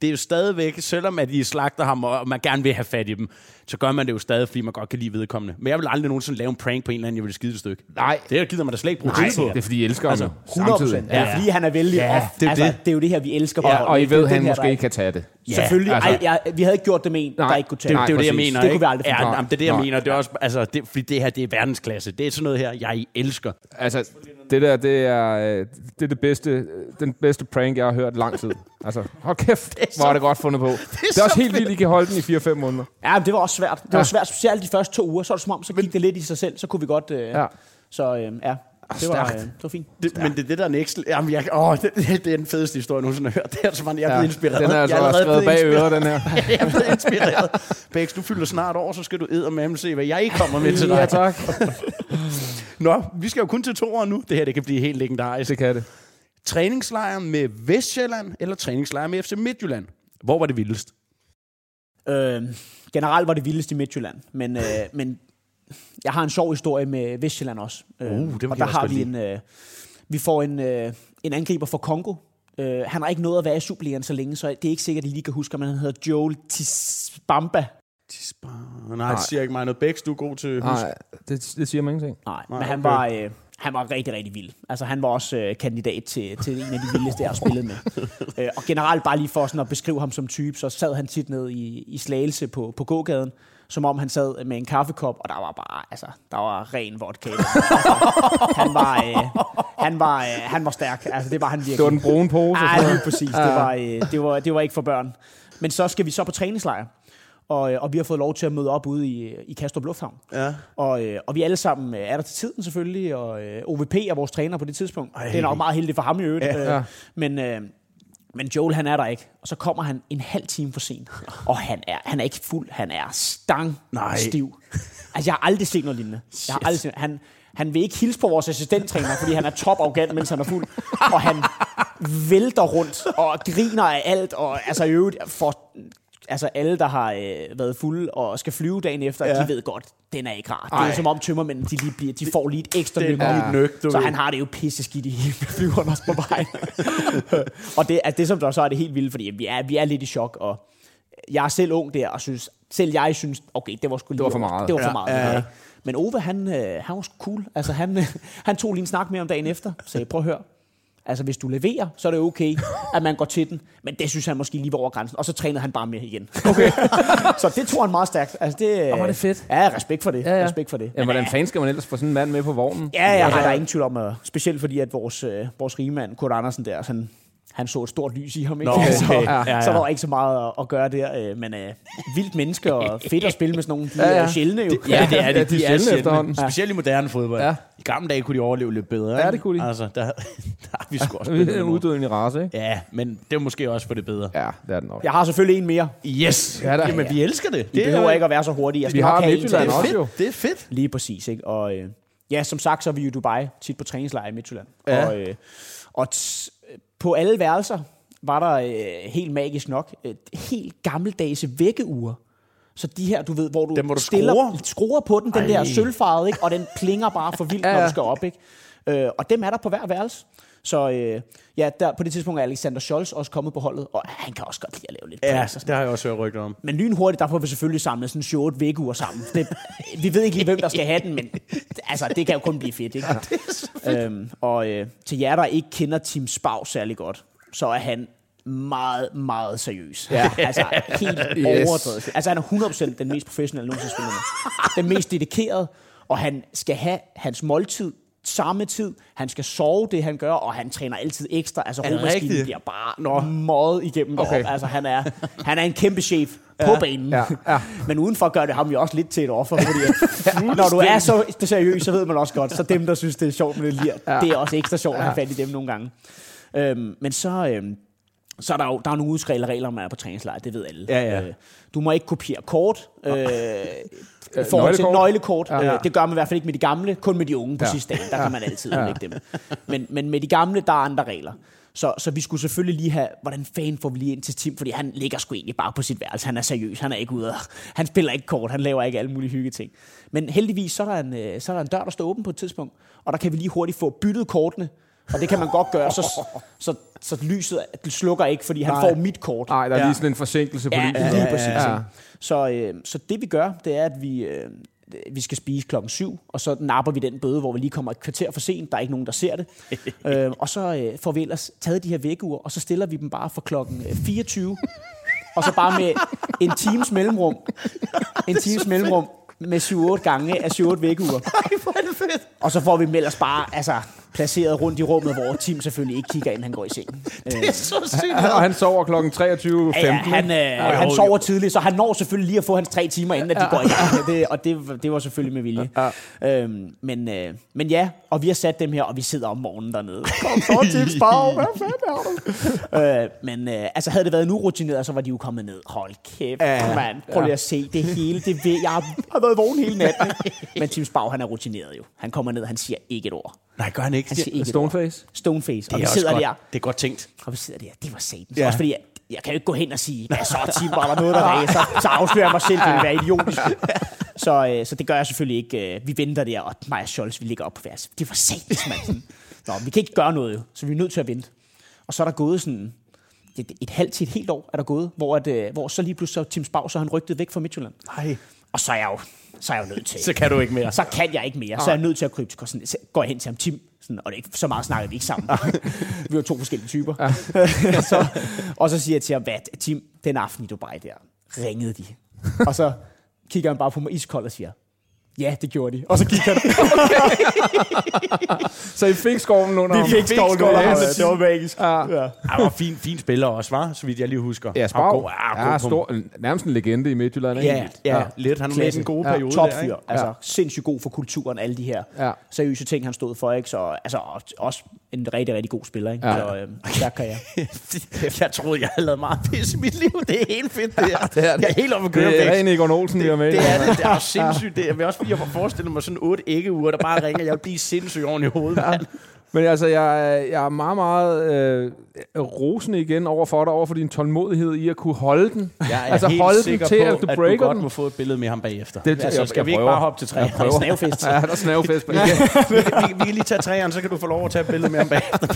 det er jo stadigvæk, selvom at I slagter ham, og man gerne vil have fat i dem, så gør man det jo stadig, fordi man godt kan lide vedkommende. Men jeg vil aldrig nogensinde lave en prank på en eller anden, jeg vil skide et stykke. Nej, Det her gider man da slet ikke bruge Nej, tid på. det er fordi, I elsker Altså, ham. jo. 100 Samtidig. procent. Ja, ja. Fordi han er vældig Ja, off. det er altså, det. det er jo det her, vi elsker på Ja, og I Det er ved, han her, måske er- kan tage det. Selvfølgelig. altså- Ej, jeg, vi havde ikke gjort det med en, Nej, der ikke kunne tage Det, Nej, det er jo det, jeg mener. Det kunne ikke? vi aldrig finde ja, det er det, jeg Nej. mener. Det er også, altså, det, fordi det her, det er verdensklasse. Det er sådan noget her, jeg elsker. Altså, det der, det er, øh, det er det bedste, den bedste prank, jeg har hørt lang tid. Altså, hold kæft, hvor er det godt fundet på. Det er, så også helt vildt, I kan holde den i 4-5 måneder. Ja, men det var også svært. Det var Ja. svært, specielt de første to uger. Så var det som om, så gik det lidt i sig selv. Så kunne vi godt... Øh, Ja. Så øh, ja, det var, Stærkt. øh, det var fint. Det, men det er det, der er next. Jamen, jeg, åh, det, det, er den fedeste historie, jeg nogensinde har hørt. Det er så meget, jeg er blevet inspireret. Den er altså jeg allerede skrevet bag øret, den her. jeg er blevet inspireret. Bex, du fylder snart år, så skal du æde med se, hvad jeg kommer med til dig. Ja, tak. Nå, vi skal jo kun til to år nu. Det her, det kan blive helt legendarisk. Det kan det. Træningslejr med Vestjylland eller træningslejr med FC Midtjylland? Hvor var det vildest? Øh, generelt var det vildest i Midtjylland, men, øh, men jeg har en sjov historie med Vestjylland også. Øh, Uh, det og der har vi lide. en, øh, vi får en, øh, en angriber fra Kongo. Øh, han har ikke nået at være i Superligaen så længe, så det er ikke sikkert, at I lige kan huske, om han hedder Joel Tisbamba. Nej, det siger ikke mig noget. Bæks, du er god til husk. Nej, det, det siger mig ingenting. Nej, Nej, men han okay. var... Øh, han var rigtig, rigtig vild. Altså, han var også øh, kandidat til, til en af de vildeste, jeg har spillet med. øh, og generelt, bare lige for sådan at beskrive ham som type, så sad han tit ned i, i Slagelse på, på gågaden, som om han sad med en kaffekop, og der var bare, altså, der var ren vodka. altså, han var, øh, han var, øh, han var stærk. Altså, det var han virkelig. Det var den brune pose. Sådan lige præcis. Det var, øh, det, var, det var ikke for børn. Men så skal vi så på træningslejr. Og, øh, og vi har fået lov til at møde op ude i, i Kastrup Lufthavn. Ja. Og, øh, og vi alle sammen øh, er der til tiden selvfølgelig, og øh, OVP er vores træner på det tidspunkt. Ej. Det er nok meget heldigt for ham i øvrigt. Ja. Ja. Øh, men, øh, men Joel, han er der ikke. Og så kommer han en halv time for sent. Og han er, han er ikke fuld, han er stang Nej. stiv. Altså, jeg har aldrig set noget lignende. Jeg har aldrig set, han, han vil ikke hilse på vores assistenttræner, fordi han er top arrogant, mens han er fuld. Og han vælter rundt og griner af alt, og altså i øvrigt for altså alle, der har øh, været fulde og skal flyve dagen efter, ja. Ja. de ved godt, den er ikke rar. Det er Ej. som om tømmermændene, de, lige bliver, de får lige et ekstra Det er nyk, du Så ved. han har det jo pisse skidt i flyveren også på vejen. og det er det, som der så er det helt vilde, fordi vi er, vi er lidt i chok, og jeg er selv ung der, og synes, selv jeg synes, okay, det var sgu lige var for meget. Det var for Ja, meget. ja, det ja. Men Ove, han, øh, han var sgu cool. Altså, han, øh, han tog lige en snak med om dagen efter, sagde, prøv at høre, Altså, hvis du leverer, så er det okay, at man går til den. Men det synes han måske lige var over grænsen. Og så trænede han bare med igen. Okay. så det tog han meget stærkt. Altså, det, Og var det fedt. Ja, respekt for det. Ja, ja. Respekt for det. Ja, hvordan fanden skal man ellers få sådan en mand med på vognen? Ja, ja, ja. der er ingen tvivl om, at, specielt fordi, at vores, øh, vores rigemand, Kurt Andersen der, han, han så et stort lys i ham. Ikke? Nå, okay. så, Ja, ja, ja. så der var ikke så meget at, at gøre der. Øh, men øh, vildt menneske og fedt at spille med sådan nogle, de Ja, ja, ja. ja. er sjældne jo. Ja, det er Ja, det. de er sjældne efterhånden. Specielt i moderne fodbold. Ja. Ja. I gamle dage kunne de overleve lidt bedre. Ja, det kunne de. Altså, der, der har vi sgu også Det er spillet en med uddødelig race, ikke? Ja, men det er måske også for det bedre. Ja, det er den nok. Jeg har selvfølgelig en mere. Yes! Ja, der- Jamen, vi elsker det. Det det behøver er, ikke at være så hurtigt. Jeg skal Vi har Midtjylland det. også jo. Det er fedt. Lige præcis, ikke? Og øh, ja, som sagt, så er vi jo i Dubai, tit på træningslejr i Midtjylland. Ja. Og, øh, og t- på alle værelser var der øh, helt magisk nok et helt gammeldags vækkeure. Så de her, du ved, hvor du, Dem, hvor du stiller, skruer? skruer på den, den der Ej. sølvfarvede, ikke? og den plinger bare for vildt, Ja, når du skal op. Ikke? Øh, og dem er der på hver værelse. Så øh, ja, der, på det tidspunkt er Alexander Scholz også kommet på holdet, og han kan også godt lide at lave lidt Ja, det har jeg også hørt rygter om. men lynhurtigt, der får vi selvfølgelig samlet sådan 7-8 vægure sammen. Det, vi ved ikke lige, hvem der skal have den, men altså, det kan jo kun blive fedt. Ikke? Ja, det er så fedt. Øhm, og øh, til jer, der ikke kender Tim Spav særlig godt, så er han meget, meget seriøs. Ja. altså helt Yes. overdrevet. Altså han er 100% den mest professionelle nogensinde spiller. Den mest dedikerede, og han skal have hans måltid samme tid. Han skal sove det, han gør, og han træner altid ekstra. Altså romaskinen bliver bare Nå. møget igennem Okay. okay. Altså han er, han er en kæmpe chef på banen. Ja, ja. Men udenfor gør det ham jo også lidt til et offer, fordi at, når du er så seriøs, så ved man også godt, så dem, der synes, det er sjovt med det lir, ja. det er også ekstra sjovt at have fat i dem nogle gange. Øhm, men så, øhm, så er der jo der er nogle udskrevne regler, når man er på træningslejr, det ved alle. Ja, ja. Øh, du må ikke kopiere kort. Øh, forhold til nøglekort? nøglekort. Ja, Ja, ja. Øh, det gør man i hvert fald ikke med de gamle, kun med de unge på Ja. ja. sidste dagen. Der kan man altid ja. dem. Men, men med de gamle, der er andre regler. Så, så vi skulle selvfølgelig lige have, hvordan fanden får vi lige ind til Tim, fordi han ligger sgu egentlig bare på sit værelse. Han er seriøs, han er ikke ude og, han spiller ikke kort, han laver ikke alle mulige hyggeting. Men heldigvis, så er, der en, øh, så er der en dør, der står åben på et tidspunkt, og der kan vi lige hurtigt få byttet kortene, og det kan man godt gøre, så, så, så lyset slukker ikke, fordi han Nej. får mit kort. Nej, der er Ja. lige sådan en forsinkelse på Ja, lyset. lige præcis. Ja. Ja. Så, øh, så det vi gør, det er, at vi, øh, vi skal spise klokken 7, og så napper vi den bøde, hvor vi lige kommer et kvarter for sent. Der er ikke nogen, der ser det. øh, og så øh, får vi ellers taget de her vækkeur, og så stiller vi dem bare for klokken øh, 24. og så bare med en times mellemrum. En times mellemrum med 7-8 gange af 7-8 vækkeur. Ej, hvor er det fedt. Og så får vi dem ellers bare altså, placeret rundt i rummet, hvor Tim selvfølgelig ikke kigger, inden han går i seng. Øh, Det er så sygt. Og han sover klokken 23.15. Ja, ja, han, øh, han sover tidligt, så han når selvfølgelig lige at få hans tre timer, inden at de går i gang. Det, og det, det var selvfølgelig med vilje. Ja. Øhm, men, øh, men ja, og vi har sat dem her, og vi sidder om morgenen dernede. Kom så til Spar, hvad fanden er du? øh, men øh, altså, havde det været nu rutineret, så var de jo kommet ned. Hold kæft, ja. mand. Prøv lige at se det hele. Det ved, jeg har været vågen hele natten. Men Tim Spau, han er rutineret jo. Han kommer ned, han siger ikke et ord. Nej, gør han ikke. Han siger ikke. Stoneface. Stoneface. det Og vi sidder godt. der. Det er godt tænkt. Og vi sidder der, det var satans. Ja. Også fordi, jeg, jeg kan jo ikke gå hen og sige, hvad så, Tim, var der noget, der ræser? Så afslører jeg mig selv, det vil være idiotisk. Så, øh, så det gør jeg selvfølgelig ikke. Øh, Vi venter der, og og Scholz, vi ligger op på vers. Det var satans, mand. Nå, vi kan ikke gøre noget, så vi er nødt til at vente. Og så er der gået sådan et, et halvt til et helt år, er der gået, hvor, at, øh, hvor så lige pludselig så Tim Spau, så han rygtet væk fra Midtjylland. Nej. Og så er jeg jo, så er jeg jo nødt til. Så kan du ikke mere. Så kan jeg ikke mere. Så er jeg nødt til at krybe til. Så går jeg hen til ham, Tim, sådan, og det er ikke, så meget snakker vi ikke sammen. vi var to forskellige typer. Ja. så, og så siger jeg til ham, hvad, Tim, den aften i Dubai der, ringede de. og så kigger han bare på mig iskold og siger, Ja, det gjorde de. Og så gik han. så I fik skoven under Vi fik skoven under ham. Det var magisk. Ja. ja. Han var fin, fin spiller også, var, så vidt jeg lige husker. Ja, Spav. Ja, ja, stor, nærmest en legende i Midtjylland. Ikke? Ja, ja, ja. Lidt. Han var en god periode. Ja, topfyr. Der, altså, ja. sindssygt god for kulturen, alle de her ja. seriøse ting, han stod for. Ikke? Så altså, også en rigtig, rigtig god spiller. Ikke? Ja. Så øh, der kan jeg. jeg troede, jeg havde lavet meget pis i mit liv. Det er helt fedt, det her. Ja, det er det. Jeg er helt oppe at køre. Det er Ren Egon Olsen, vi har med. Det er det. Det er sindssygt. Det er, jeg vil også jeg får forestillet mig sådan otte æggeuger, der bare ringer. Jeg vil blive sindssygt oven i hovedet, ja. Men altså, jeg, jeg er meget, meget øh, rosende igen over for dig, over for din tålmodighed i at kunne holde den. Jeg er altså, helt holde sikker den til, på, at du at breaker du godt den. må få et billede med ham bagefter. Det, altså, skal vi ikke bare hoppe til træerne? Der er snavfest. Ja, der er snavfest. vi, kan, vi, vi, vi kan lige tage træerne, så kan du få lov at tage et billede med ham bagefter.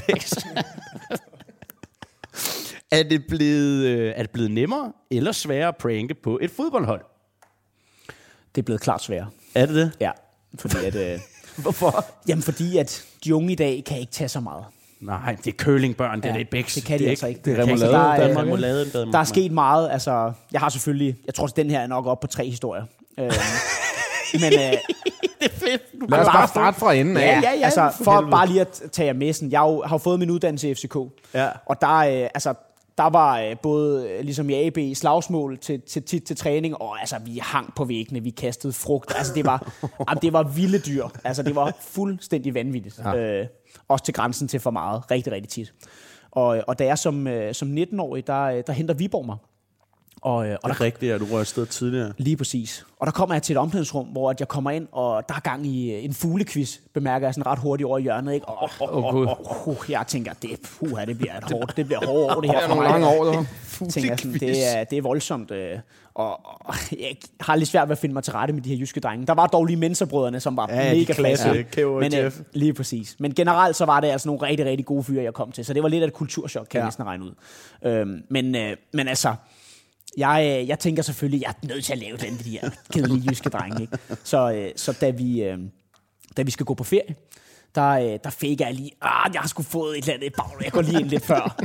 er, det blevet, øh, er det blevet nemmere eller sværere at pranke på et fodboldhold? Det er blevet klart sværere. Er det det? Ja, fordi at... Øh, Hvorfor? Jamen, fordi at de unge i dag kan ikke tage så meget. Nej, det er curlingbørn, det ja, er det Bæks. Det kan de det altså ikke. Det er remoulade. Der, er, Danmark, remoulade, der, der er sket meget. Altså, jeg har selvfølgelig... Jeg tror, at den her er nok op på tre historier. Øh, men... Øh, det er fedt. Du Lad os bare starte fra enden af. Ja, ja, ja. Altså, for helvede. bare lige at tage jer med sådan. Jeg har jo, fået min uddannelse i FCK. Ja. Og der, øh, altså, der var øh, både øh, ligesom i AB slagsmål til, til, til, til træning, og altså, vi hang på væggene, vi kastede frugt. Altså, det var, jamen, det var vilde dyr. Altså, det var fuldstændig vanvittigt. Ja. Øh, også til grænsen til for meget. Rigtig, rigtig tit. Og, og da jeg som, øh, som 19-årig, der, der henter Viborg mig. Og, og det er der, rigtigt, at du rører afsted tidligere. Lige præcis. Og der kommer jeg til et omklædningsrum, hvor jeg kommer ind, og der er gang i en fuglequiz, bemærker jeg sådan ret hurtigt over i hjørnet. Ikke? Og, og, og, og, og, jeg tænker, det, puha, det bliver et hårdt, det bliver hårdt år, det her for mig. mange år, der. tænker sådan, det, er, det er voldsomt. Og, og, jeg har lidt svært ved at finde mig til rette med de her jyske drenge. Der var dog lige menserbrødrene, som var ja, mega klasse. Men, øh, lige præcis. Men generelt så var det altså nogle rigtig, rigtig gode fyre, jeg kom til. Så det var lidt af et kulturschok, kan ja. jeg næsten regne ud. Øhm, men, øh, men altså, jeg, jeg tænker selvfølgelig, jeg er nødt til at lave den de her kedelige jyske drenge. Ikke? Så, øh, så da, vi, øh, da vi skal gå på ferie, der, øh, der fik jeg lige, ah, jeg har sgu fået et eller andet bagl, jeg går lige ind lidt før.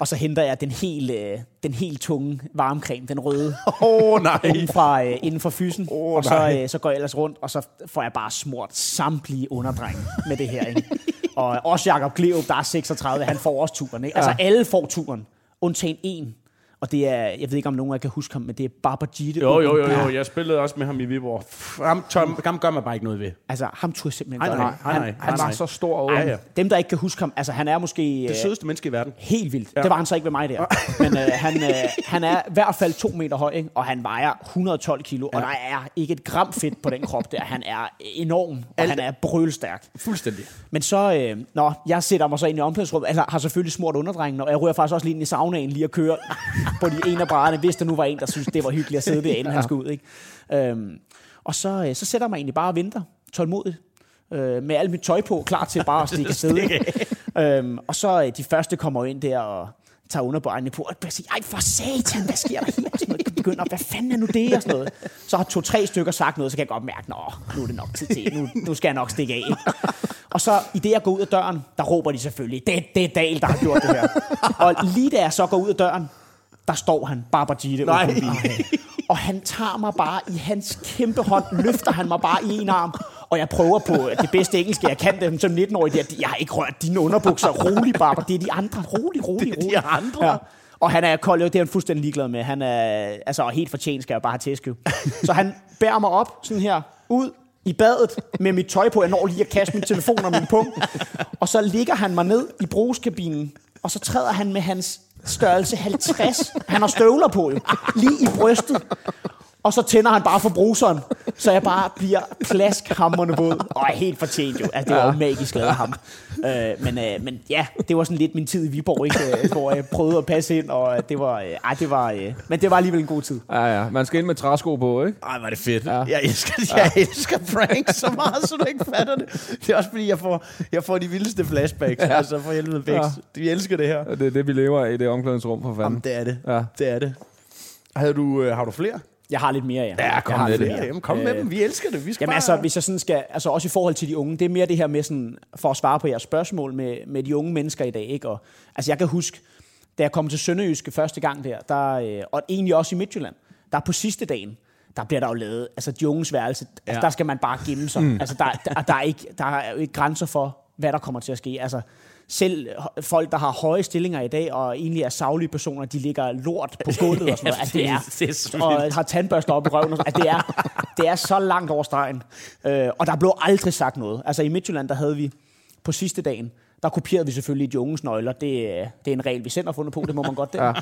og så henter jeg den helt, øh, den helt tunge varmecreme, den røde. Oh, nej. Inden fra, øh, inden for fysen. Oh, og så, øh, så går jeg ellers rundt, og så får jeg bare smurt samtlige underdrenge med det her. Ikke? Og også Jakob Gleup, der er 36, han får også turen. Ikke? Altså alle får turen, undtagen en. Og det er, jeg ved ikke om nogen af jer kan huske ham, men det er Babajide. Jo, jo, jo, jo, jeg spillede også med ham i Viborg. Ham, Tom, ham gør man bare ikke noget ved. Altså, ham tror jeg simpelthen nej, nej, han, nej, nej, han, han var så stor og ja, ja. Dem, der ikke kan huske ham, altså han er måske... Det sødeste menneske i verden. Helt vildt. Ja. Det var han så ikke ved mig der. Men øh, han, øh, han er i hvert fald to meter høj, ikke? og han vejer 112 kilo, ja. og der er ikke et gram fedt på den krop der. Han er enorm, og Alt. han er brølstærk. Fuldstændig. Men så, øh, nå, jeg sætter mig så ind i omklædningsrummet, altså har selvfølgelig smurt underdrengen, og jeg ryger faktisk også lige ind i saunaen lige at køre på de ene af brædderne, hvis der nu var en, der synes det var hyggeligt at sidde derinde, ja. han skulle ud. Ikke? Øhm, og så, øh, så sætter mig egentlig bare og venter, tålmodigt, øh, med alt mit tøj på, klar til bare at stikke afsted. øhm, og så øh, de første kommer ind der og tager underbøjene på, og jeg siger, ej for satan, hvad sker der her? Og sådan noget. begynder, hvad fanden er nu det? Og sådan noget. Så har to-tre stykker sagt noget, så kan jeg godt mærke, nå, nu er det nok tid til, nu, nu skal jeg nok stikke af. Og så i det, jeg går ud af døren, der råber de selvfølgelig, det, det er Dahl, der har gjort det her. Og lige da jeg så går ud af døren, der står han, Babajide, Nej. og han tager mig bare i hans kæmpe hånd, løfter han mig bare i en arm, og jeg prøver på det bedste engelske, jeg kan dem som 19-årig, det er, jeg har ikke rørt dine underbukser, rolig Baba, det er de andre, rolig, rolig, rolig. Det er de andre? Ja. Og han er kold, det er han fuldstændig ligeglad med. Han er altså helt fortjent, skal jeg bare have tæsk. Så han bærer mig op, sådan her, ud i badet med mit tøj på. Jeg når lige at kaste min telefon og min punkt. Og så ligger han mig ned i brugskabinen, og så træder han med hans størrelse 50. Han har støvler på jo. Lige i brystet. Og så tænder han bare for bruseren, så jeg bare bliver plaskhammerende våd. Og er helt fortjent jo. Altså, det var jo magisk lavet ham. Øh, men, øh, men ja, det var sådan lidt min tid i Viborg, ikke? Øh, hvor jeg prøvede at passe ind, og det var, øh, ej, det var, øh, men det var alligevel en god tid. Ja, ja. Man skal ind med træsko på, ikke? Ej, var det fedt. Ja. Jeg, elsker, jeg ja. elsker pranks så meget, så du ikke fatter det. Det er også fordi, jeg får, jeg får de vildeste flashbacks. Ja. Altså, for helvede Bæks. Ja. Vi elsker det her. Det er det, vi lever af i det omklædningsrum, for fanden. Jamen, det er det. Ja. Det er det. Havde du, øh, har du flere? Jeg har lidt mere, ja. Ja, kom med det. Jamen, kom med dem. Vi elsker det. Vi skal Jamen bare... altså, hvis jeg sådan skal, altså også i forhold til de unge, det er mere det her med sådan, for at svare på jeres spørgsmål med, med de unge mennesker i dag, ikke? Og, altså jeg kan huske, da jeg kom til Sønderjyske første gang der, der øh, og egentlig også i Midtjylland, der på sidste dagen, der bliver der jo lavet, altså de unges værelse, altså, Ja. der skal man bare gemme sig. Mm. Altså der, der, der, er ikke, der er jo ikke grænser for, hvad der kommer til at ske. Altså selv folk, der har høje stillinger i dag, og egentlig er savlige personer, de ligger lort på gulvet og sådan noget. Altså, det er, det er og har tandbørster op i røven. Og. Altså, det, er, det er så langt over stregen. Øh, og der blev aldrig sagt noget. Altså i Midtjylland, der havde vi på sidste dagen, der kopierede vi selvfølgelig de unges nøgler. Det, er- det er en regel, vi selv har fundet på, det må man godt der. Ja.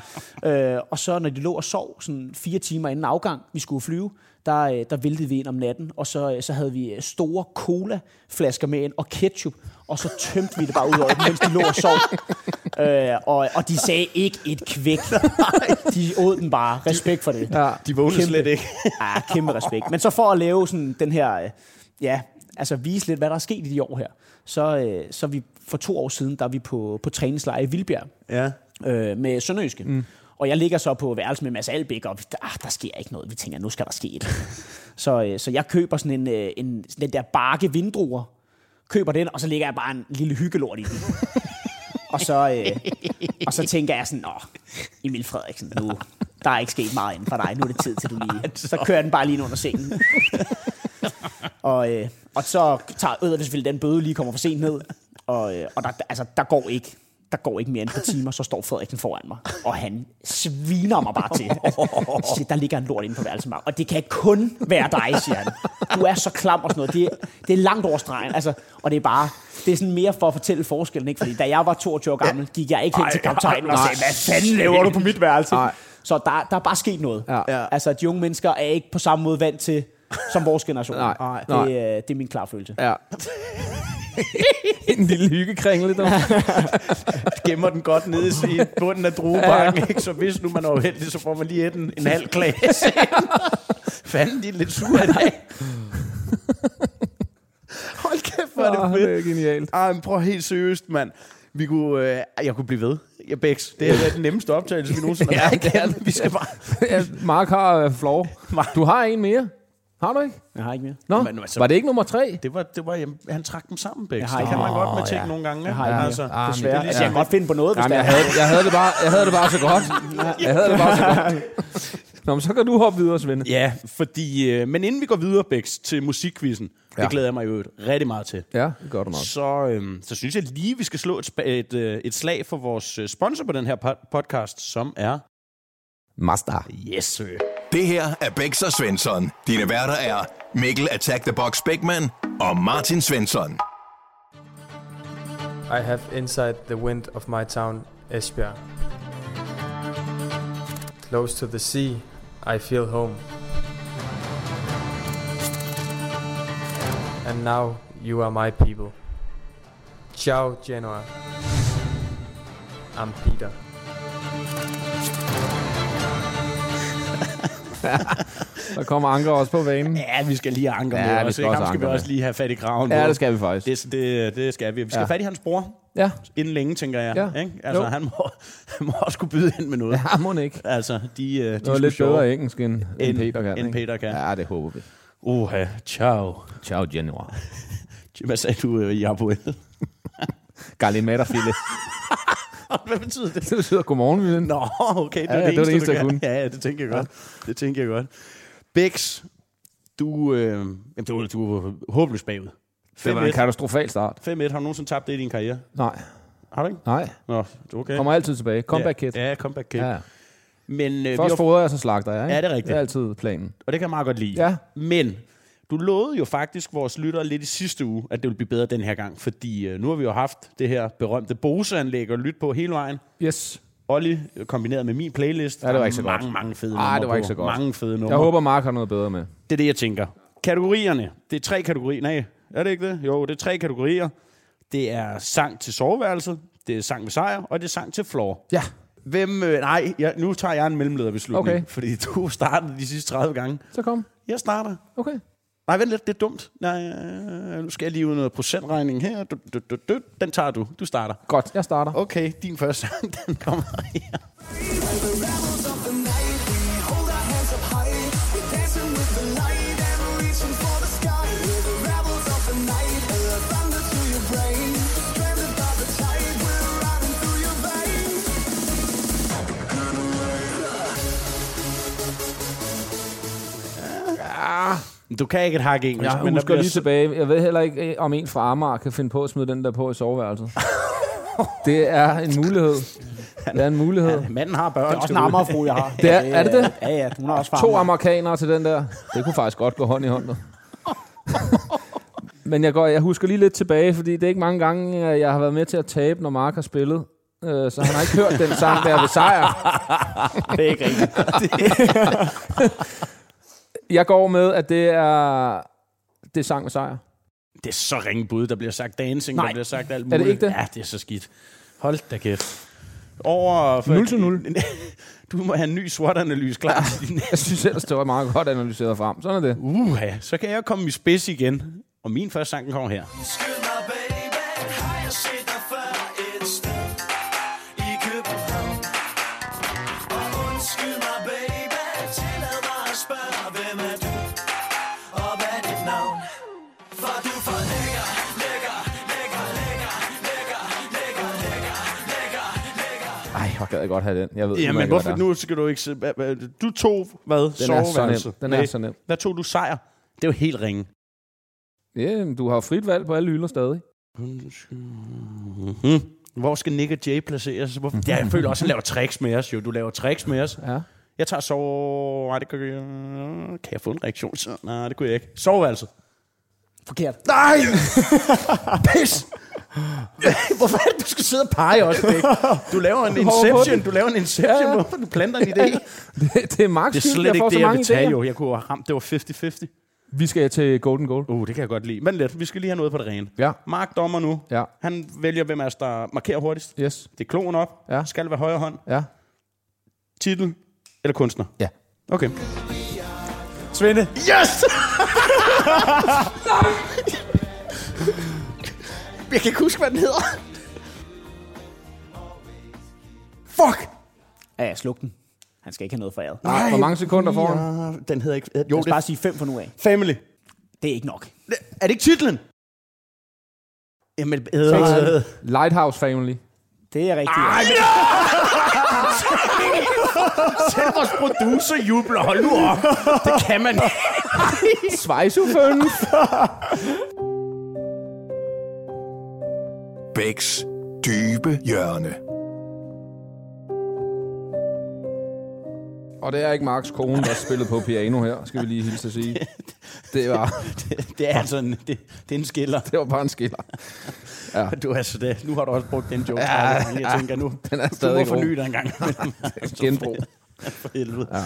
Øh, og så når de lå og sov, sådan fire timer inden afgang, vi skulle flyve, der, øh, der væltede vi ind om natten, og så, øh, så havde vi øh, store cola-flasker med ind, og ketchup, og så tømte vi det bare ud over dem, mens de lå og sov. Øh, og, og de sagde ikke et kvæk. De åd den bare. Respekt for det. Ja. De vågnede slet ikke. Ja, kæmpe respekt. Men så for at lave sådan den her, øh, ja, altså vise lidt, hvad der er sket i de år her, så, øh, så vi for to år siden, der er vi på, på træningslejr i Vildbjerg Ja. øh, med Sønderjyske. Mm. Og jeg ligger så på værelse med Mads Albæk, og ah, der sker ikke noget. Vi tænker, nu skal der ske et. så, øh, så jeg køber sådan en, øh, en sådan den der barke vindruer, køber den, og så lægger jeg bare en lille hyggelort i den. og, så, øh, og så tænker jeg sådan, åh, Emil Frederiksen, nu, der er ikke sket meget inden for dig. Nu er det tid til, du lige... Så kører den bare lige ind under sengen. og, øh, og så tager det selvfølgelig den bøde lige kommer for sent ned. Og, øh, og der, altså, der går ikke der går ikke mere end et par timer, så står Frederiksen foran mig, og han sviner mig bare til. Altså, siger, der ligger en lort inde på værelset, Mark. og det kan kun være dig, siger han. Du er så klam og sådan noget. Det, er- det er langt over stregen, altså, og det er bare, det er sådan mere for at fortælle forskellen, ikke? Fordi da jeg var 22 år gammel, gik jeg ikke hen til kaptajnen og sagde, hvad fanden laver du på mit værelse? Nej. Så der, der er bare sket noget. Ja. Altså, de unge mennesker er ikke på samme måde vant til, som vores generation. Nej. Det, Nej. er- det er min klar følelse. Ja. en lille hyggekringle, der. Gemmer den godt nede i bunden af druebakken, ikke? Så hvis nu man er uheldig, så får man lige et en, en halv klasse. Fanden, de er lidt sure i dag. Hold kæft, hvor er det fedt. det er genialt. Ej, men prøv helt seriøst, mand. Vi kunne, øh, jeg kunne blive ved. Ja, Bex, det er den nemmeste optagelse, vi nogensinde har Ja, været det er. Vi skal bare... Ja, Mark har uh, floor. Du har en mere. Har du ikke? Jeg har ikke mere. Nå, Men altså- var det ikke nummer tre? Det var, det var, jamen, han trak dem sammen, har Det ikke- kan man godt med Åh, ting ja. nogle gange. Jeg ikke? har ikke altså, mere. Ah, Desværre. det er Altså, jeg kan godt finde på noget, hvis Jamen, jeg, havde, jeg, havde det bare, jeg havde det bare så godt. Jeg havde det bare så godt. Nå, men så kan du hoppe videre, Svende. Ja, fordi... Øh, men inden vi går videre, Bex, til musikquizzen, ja. Ja. det glæder jeg mig jo rigtig meget til. Ja, det gør du nok. Så, øhm, så synes jeg lige, vi skal slå et, et, øh, et slag for vores øh, sponsor på den her po- podcast, som er... Master. Yes, sir. Det her er Bæks og Svensson. Dine værter er Mikkel Attack the Box Bækman og Martin Svensson. I have inside the wind of my town, Esbjerg. Close to the sea, I feel home. And now you are my people. Ciao, Genoa. I'm Peter. Der kommer Anker også på vanen. Ja, vi skal lige anker Ja, med vi os. skal også skal vi også lige have fat i kraven Ja, det skal vi faktisk. Det, det, det skal vi. Vi skal Ja. have fat i hans bror Ja, inden længe, tænker jeg. Ja. Ikke? Altså, Jo. han må, han må også kunne byde ind med noget. ja må ikke. Altså, de, øh, de sgu lidt bedre engelsk, end, end Peter kan. end? Peter kan. Ja, det håber vi. Uha, ciao. Ciao, Genoa. Hvad sagde du, øh, Jabuel? Galimata-fille. Hvad betyder det? det betyder godmorgen, Vilden. Nå, okay, det, Ja, var ja, det, det var det eneste, jeg. Ja, ja, det tænker jeg godt. Det tænker jeg godt. Bex, du, øh, jamen, du, du er håbløst bagud. Det var en 5-1. katastrofal start. 5-1. Har du nogensinde tabt det i din karriere? Nej, Har du ikke? nej. Nå, okay. Kommer altid tilbage. Comeback kid. Ja, ja comeback kid. Ja. Ja. ja. Men, øh, Først har, fodrer jeg, så slagter jeg. Ikke? Ja, det er rigtigt. Det er altid planen. og det kan jeg meget godt lide. Ja. Men du lovede jo faktisk vores lyttere lidt i sidste uge, at det ville blive bedre den her gang, fordi øh, nu har vi jo haft det her berømte Bose-anlæg at lytte på hele vejen. Yes. Olli kombineret med min playlist. Ja, det var Der er ikke så godt. mange, mange fede Ej, numre det var på. ikke så godt. Mange fede numre. Jeg håber, Mark har noget bedre med. Det er det, jeg tænker. Kategorierne. Det er tre kategorier. Nej, er det ikke det? Jo, det er tre kategorier. Det er sang til soveværelset, det er sang med sejr, og det er sang til floor. Ja. Hvem, øh, nej, jeg, nu tager jeg en mellemlederbeslutning, Okay. fordi du startede de sidste 30 gange. Så kom. Jeg starter. Okay. Nej, vent lidt, det er dumt. Nej, øh, nu skal jeg lige ud noget procentregning her. Du, du, du, du. Den tager du. Du starter. Godt, jeg starter. Okay, din første sang, den kommer her. Du kan ikke et hak engelsk. Jeg men husker lige tilbage. Jeg ved heller ikke, om en fra Amager kan finde på at smide den der på i soveværelset. det er en mulighed. Det er en mulighed. Ja, manden har børn. Det er også en Amagerfru, jeg har. Det er, er det det? Ja, ja. Hun har også far. To amerikanere til den der. Det kunne faktisk godt gå hånd i hånd. Men jeg, går, jeg husker lige lidt tilbage, fordi det er ikke mange gange, jeg har været med til at tabe, når Mark har spillet. Øh, så han har ikke hørt den sang der ved sejr. det er ikke rigtigt. Jeg går med, at det er, det er sang med sejr. Det er så ringe bud. Der bliver sagt dancing, Nej. der bliver sagt alt muligt. Er det ikke det? Ja, det er så skidt. Hold da kæft. Over... 0 til 0. Du må have en ny SWOT-analyse klar. Ja, jeg synes ellers, det var meget godt analyseret frem. Sådan er det. Uh, ja. Så kan jeg komme i spids igen. Og min første sang kommer her. Hvor gad jeg godt have den. Jeg ved, ja, men hvorfor nu skal du ikke... Se, du tog, hvad? Den Soveværelse. er så nem. Den er så nem. Hvad tog du sejr? Det er jo helt ringe. Ja, du har frit valg på alle hylder stadig. Mm-hmm. Hvor skal Nick og Jay placeres? Hvorfor? Ja, jeg føler også, at han laver tricks med os. Jo. Du laver tricks med os. Ja. Jeg tager sove... Nej, det kan jeg... Kan jeg få en reaktion? Nej, det kunne jeg ikke. Soveværelse. Forkert. Nej! Pis! Hvorfor er det, du skal sidde og pege også, Bæk? Du laver en inception, du laver en inception, ja. hvorfor du planter en idé? det, det er Marks Det er slet ikke det, jeg vil tage, jo. Jeg kunne have ramt, det var 50-50. Vi skal til Golden Goal. Uh, det kan jeg godt lide. Men lidt, vi skal lige have noget på det rene. Ja. Mark dommer nu. Ja. Han vælger, hvem er der markerer hurtigst. Yes. Det er kloen op. Ja. Skal det være højre hånd. Ja. Titel eller kunstner. Ja. Okay. Svende. Yes! Jeg kan ikke huske, hvad den hedder. Fuck! Ja, jeg sluk den. Han skal ikke have noget foræret. Nej, Hvor mange sekunder får han? Ja, den hedder ikke... Jo, os det... bare sige fem for nu af. Family. Det er ikke nok. Er det ikke titlen? Jamen, øh, Lighthouse Family. Det er rigtigt. Ej, men... Selv vores producer jubler. Hold nu op. Det kan man ikke. Svejsuføn. Bæks dybe hjørne. Og det er ikke Marks kone, der spillet på piano her, skal vi lige hilse at sige. Det var... det, det er altså en, det, det er en skiller. Det var bare en skiller. Ja. Du, altså det, nu har du også brugt den joke. Ja, jeg ja, tænker nu, den er du må forny dig en gang. Genbrug. for helvede. Ja.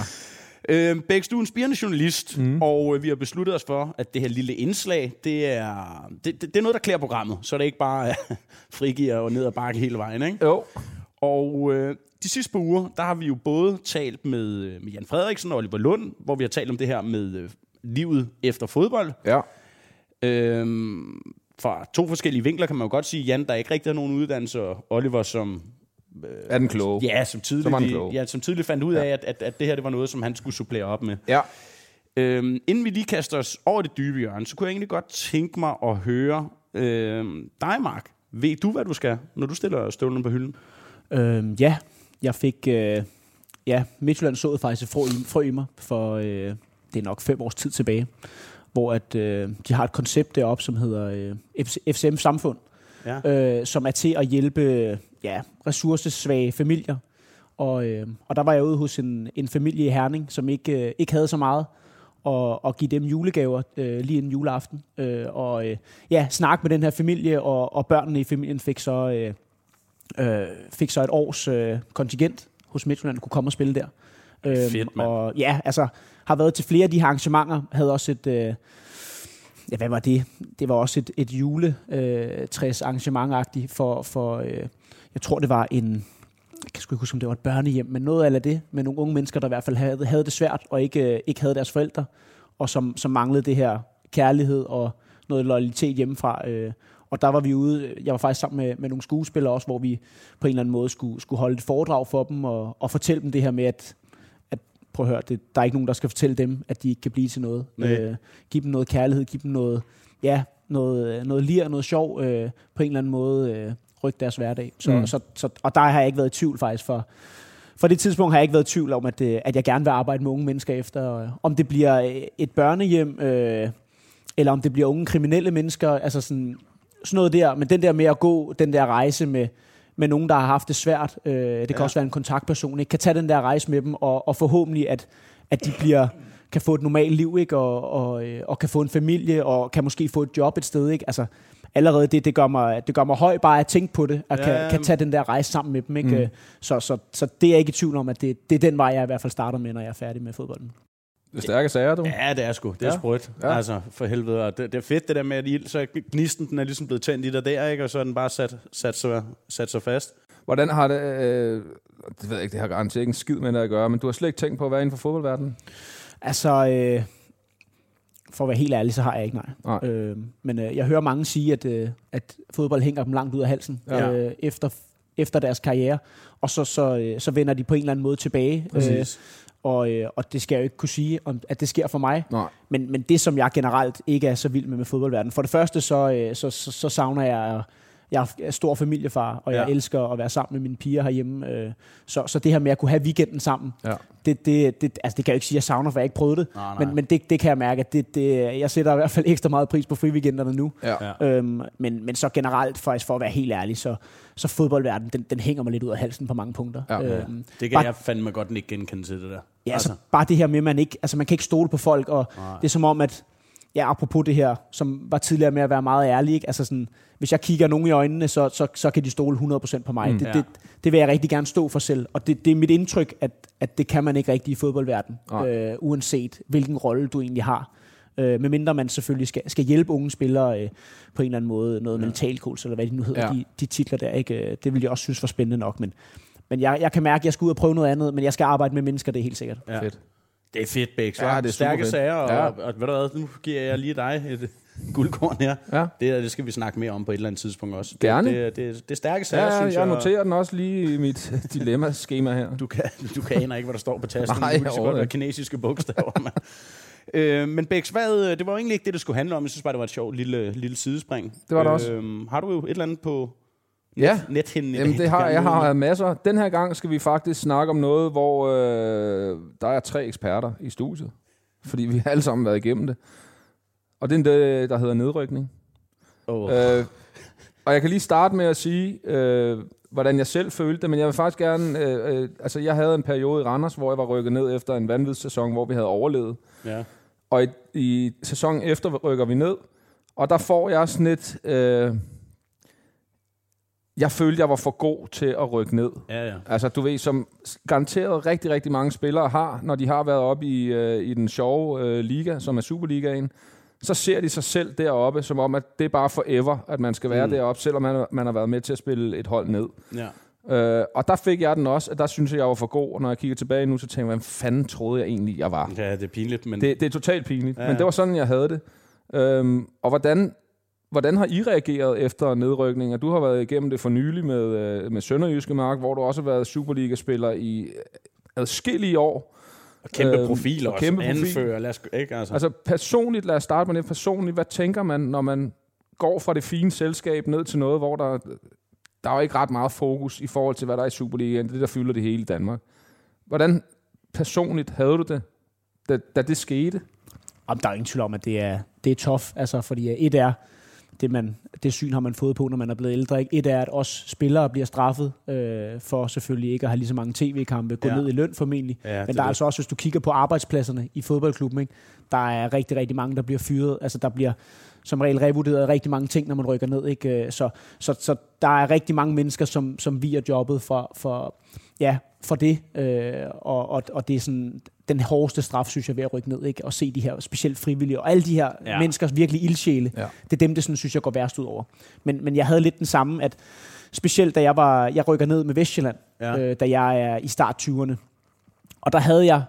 Øh, Bæks, du er en spirende journalist, mm. og øh, vi har besluttet os for, at det her lille indslag, det er, det, det, det er noget, der klæder programmet, så det er ikke bare øh, frigiver og ned og bakke hele vejen. Ikke? Jo. Og øh, de sidste par uger, der har vi jo både talt med, øh, med Jan Frederiksen og Oliver Lund, hvor vi har talt om det her med øh, livet efter fodbold. Ja. Øhm, fra to forskellige vinkler kan man jo godt sige. Jan, der ikke rigtig har nogen uddannelse, og Oliver, som... Øh, er den kloge? Ja, som tidligt, som, ja, som tidligt fandt ud af, ja. at, at, at det her det var noget, som han skulle supplere op med. Ja. Øhm, inden vi lige kaster os over det dybe hjørne, så kunne jeg egentlig godt tænke mig at høre øh, dig, Mark. Ved du, hvad du skal, når du stiller støvlen på hylden? Øhm, ja, jeg fik... Øh, ja, Midtjylland så faktisk frø, frø i mig for... Øh, det er nok fem års tid tilbage, hvor at, øh, de har et koncept deroppe, som hedder øh, FCM Samfund, ja. øh, som er til at hjælpe ja, ressourcesvage familier. Og, øh, og der var jeg ude hos en, en familie i Herning, som ikke, øh, ikke havde så meget, og, og give dem julegaver øh, lige inden juleaften. Øh, og øh, ja, snakke med den her familie, og, og børnene i familien fik så, øh, øh, fik så et års øh, kontingent hos Midtjylland, kunne komme og spille der. Øh, Fedt, man. Og ja, altså har været til flere af de her arrangementer, havde også et... Øh, ja, hvad var det? Det var også et, et juletræs øh, arrangement for, for øh, jeg tror det var en, jeg kan sgu ikke huske, om det var et børnehjem, men noget af det, med nogle unge mennesker, der i hvert fald havde, havde det svært, og ikke, øh, ikke havde deres forældre, og som, som manglede det her kærlighed og noget loyalitet hjemmefra. Øh, og der var vi ude, jeg var faktisk sammen med, med nogle skuespillere også, hvor vi på en eller anden måde skulle, skulle holde et foredrag for dem, og, og fortælle dem det her med, at prøv at høre, det, der er ikke nogen, der skal fortælle dem, at de ikke kan blive til noget. Øh, giv dem noget kærlighed, giv dem noget, ja, noget, noget lir, noget sjov, øh, på en eller anden måde øh, rykke deres hverdag. Så, mm. så, så, og der har jeg ikke været i tvivl faktisk for, for det tidspunkt har jeg ikke været i tvivl om, at, øh, at jeg gerne vil arbejde med unge mennesker efter. Øh, om det bliver øh, et børnehjem, øh, eller om det bliver unge kriminelle mennesker, altså sådan, sådan noget der. Men den der med at gå den der rejse med, med nogen, der har haft det svært, øh, det kan ja. også være en kontaktperson, ikke? kan tage den der rejse med dem, og, og forhåbentlig, at, at de bliver kan få et normalt liv, ikke? Og, og, og kan få en familie, og kan måske få et job et sted. Ikke? Altså, allerede det, det gør mig, det gør mig høj bare at tænke på det, og ja, kan, kan tage den der rejse sammen med dem. Ikke? Mm. Så, så, så det er jeg ikke i tvivl om, at det, det er den vej, jeg i hvert fald starter med, når jeg er færdig med fodbolden. Det er stærke sager, du. Ja, det er sgu. Det er ja. sprødt. Ja. Altså, for helvede. Og det, det, er fedt, det der med, at ild, så gnisten den er ligesom blevet tændt i dig der, ikke? og så er den bare sat, sat, sig, sat sig fast. Hvordan har det... Øh, det ved jeg ikke, det har garanteret ikke en skid med det at gøre, men du har slet ikke tænkt på at være inden for fodboldverdenen? Altså... Øh for at være helt ærlig, så har jeg ikke nej. nej. Øh, men øh, jeg hører mange sige, at, øh, at fodbold hænger dem langt ud af halsen ja. øh, efter, efter deres karriere, og så, så, øh, så vender de på en eller anden måde tilbage. Øh, og, øh, og det skal jeg jo ikke kunne sige, om, at det sker for mig. Nej. Men, men det, som jeg generelt ikke er så vild med med fodboldverdenen. For det første, så, øh, så, så, så savner jeg jeg er stor familiefar, og jeg ja. elsker at være sammen med mine piger herhjemme. Øh, så, så det her med at kunne have weekenden sammen, ja. det, det, det, altså det kan jeg jo ikke sige, at jeg savner, for jeg ikke prøvet det. Nej, nej. Men, men det, det kan jeg mærke, at det, det, jeg sætter i hvert fald ekstra meget pris på friweekenderne nu. Ja. Øhm, men, men så generelt, faktisk for at være helt ærlig, så, så fodboldverdenen, den, den hænger mig lidt ud af halsen på mange punkter. Ja. Øhm, det kan bare, jeg fandme godt ikke genkende til det der. Ja, altså. altså bare det her med, at man ikke, altså man kan ikke stole på folk, og nej. det er som om, at ja, apropos det her, som var tidligere med at være meget ærlig, ikke? Altså sådan, hvis jeg kigger nogen i øjnene, så, så, så kan de stole 100% på mig. Mm, det, ja. det, det vil jeg rigtig gerne stå for selv. Og det, det er mit indtryk, at, at det kan man ikke rigtig i fodboldverdenen, øh, uanset hvilken rolle du egentlig har. Øh, medmindre man selvfølgelig skal, skal hjælpe unge spillere øh, på en eller anden måde, noget ja. mentalkurs, eller hvad de nu hedder, ja. de, de titler der. Ikke? Det vil jeg også synes var spændende nok, men, men jeg, jeg kan mærke, at jeg skal ud og prøve noget andet, men jeg skal arbejde med mennesker, det er helt sikkert. Ja. Fedt. Det er fedt, Bæk. Ja, det er stærke sager, og, ja. og, og, ved du hvad, nu giver jeg lige dig et guldkorn her. Ja. Det, det skal vi snakke mere om på et eller andet tidspunkt også. Gerne. Det, det, det, det er stærke sager, ja, synes jeg. jeg noterer den også lige i mit dilemma-skema her. Du kan, du kan ikke, hvad der står på tasten. Nej, det skal godt være kinesiske bogstaver. Man. øh, men Bæks, hvad, det var egentlig ikke det, det skulle handle om. Jeg synes bare, det var et sjovt lille, lille sidespring. Det var det også. Øh, har du jo et eller andet på Ja, Nethinden Jamen, det har, jeg har masser. Den her gang skal vi faktisk snakke om noget, hvor øh, der er tre eksperter i studiet. Fordi vi har alle sammen været igennem det. Og det er det, der hedder nedrykning. Oh. Øh, og jeg kan lige starte med at sige, øh, hvordan jeg selv følte det, men jeg vil faktisk gerne... Øh, øh, altså, jeg havde en periode i Randers, hvor jeg var rykket ned efter en vanvidssæson, hvor vi havde overlevet. Ja. Og i, i sæsonen efter rykker vi ned, og der får jeg sådan et... Øh, jeg følte, jeg var for god til at rykke ned. Ja, ja. Altså, du ved, som garanteret rigtig, rigtig mange spillere har, når de har været oppe i, øh, i den sjove øh, liga, som er Superligaen, så ser de sig selv deroppe, som om, at det er bare forever, at man skal være mm. deroppe, selvom man, man har været med til at spille et hold ned. Ja. Øh, og der fik jeg den også, at der synes jeg, jeg var for god, og når jeg kigger tilbage nu, så tænker jeg, hvad fanden troede jeg egentlig, jeg var? Ja, det er pinligt. Men... Det, det er totalt pinligt, ja. men det var sådan, jeg havde det. Øhm, og hvordan Hvordan har I reageret efter nedrykningen? Du har været igennem det for nylig med, øh, med Sønderjyske Mark, hvor du også har været Superliga-spiller i adskillige år. Og kæmpe øhm, profiler og også. Kæmpe anfører. Lad os, ikke, altså. altså personligt, lad os starte med det personligt. Hvad tænker man, når man går fra det fine selskab ned til noget, hvor der, der er jo ikke ret meget fokus i forhold til, hvad der er i Superligaen. Det er det, der fylder det hele i Danmark. Hvordan personligt havde du det, da, da det skete? Om der er ingen tvivl om, at det er, det er tough. Altså, fordi et er, det, man, det syn har man fået på, når man er blevet ældre. Ikke? Et er, at os spillere bliver straffet øh, for selvfølgelig ikke at have lige så mange tv-kampe, gå ja. ned i løn formentlig. Ja, Men der er altså også, hvis du kigger på arbejdspladserne i fodboldklubben, ikke? der er rigtig, rigtig mange, der bliver fyret. Altså der bliver som regel revurderet rigtig mange ting, når man rykker ned. Ikke? Så, så, så der er rigtig mange mennesker, som, som vi er jobbet for, for, ja, for det. Øh, og, og, og det er sådan den hårdeste straf, synes jeg, ved at rykke ned. Ikke? Og se de her specielt frivillige, og alle de her ja. menneskers virkelig ildsjæle. Ja. Det er dem, det sådan, synes jeg går værst ud over. Men, men jeg havde lidt den samme, at specielt da jeg var, jeg rykker ned med Vestjylland, ja. øh, da jeg er i start 20'erne. Og der havde jeg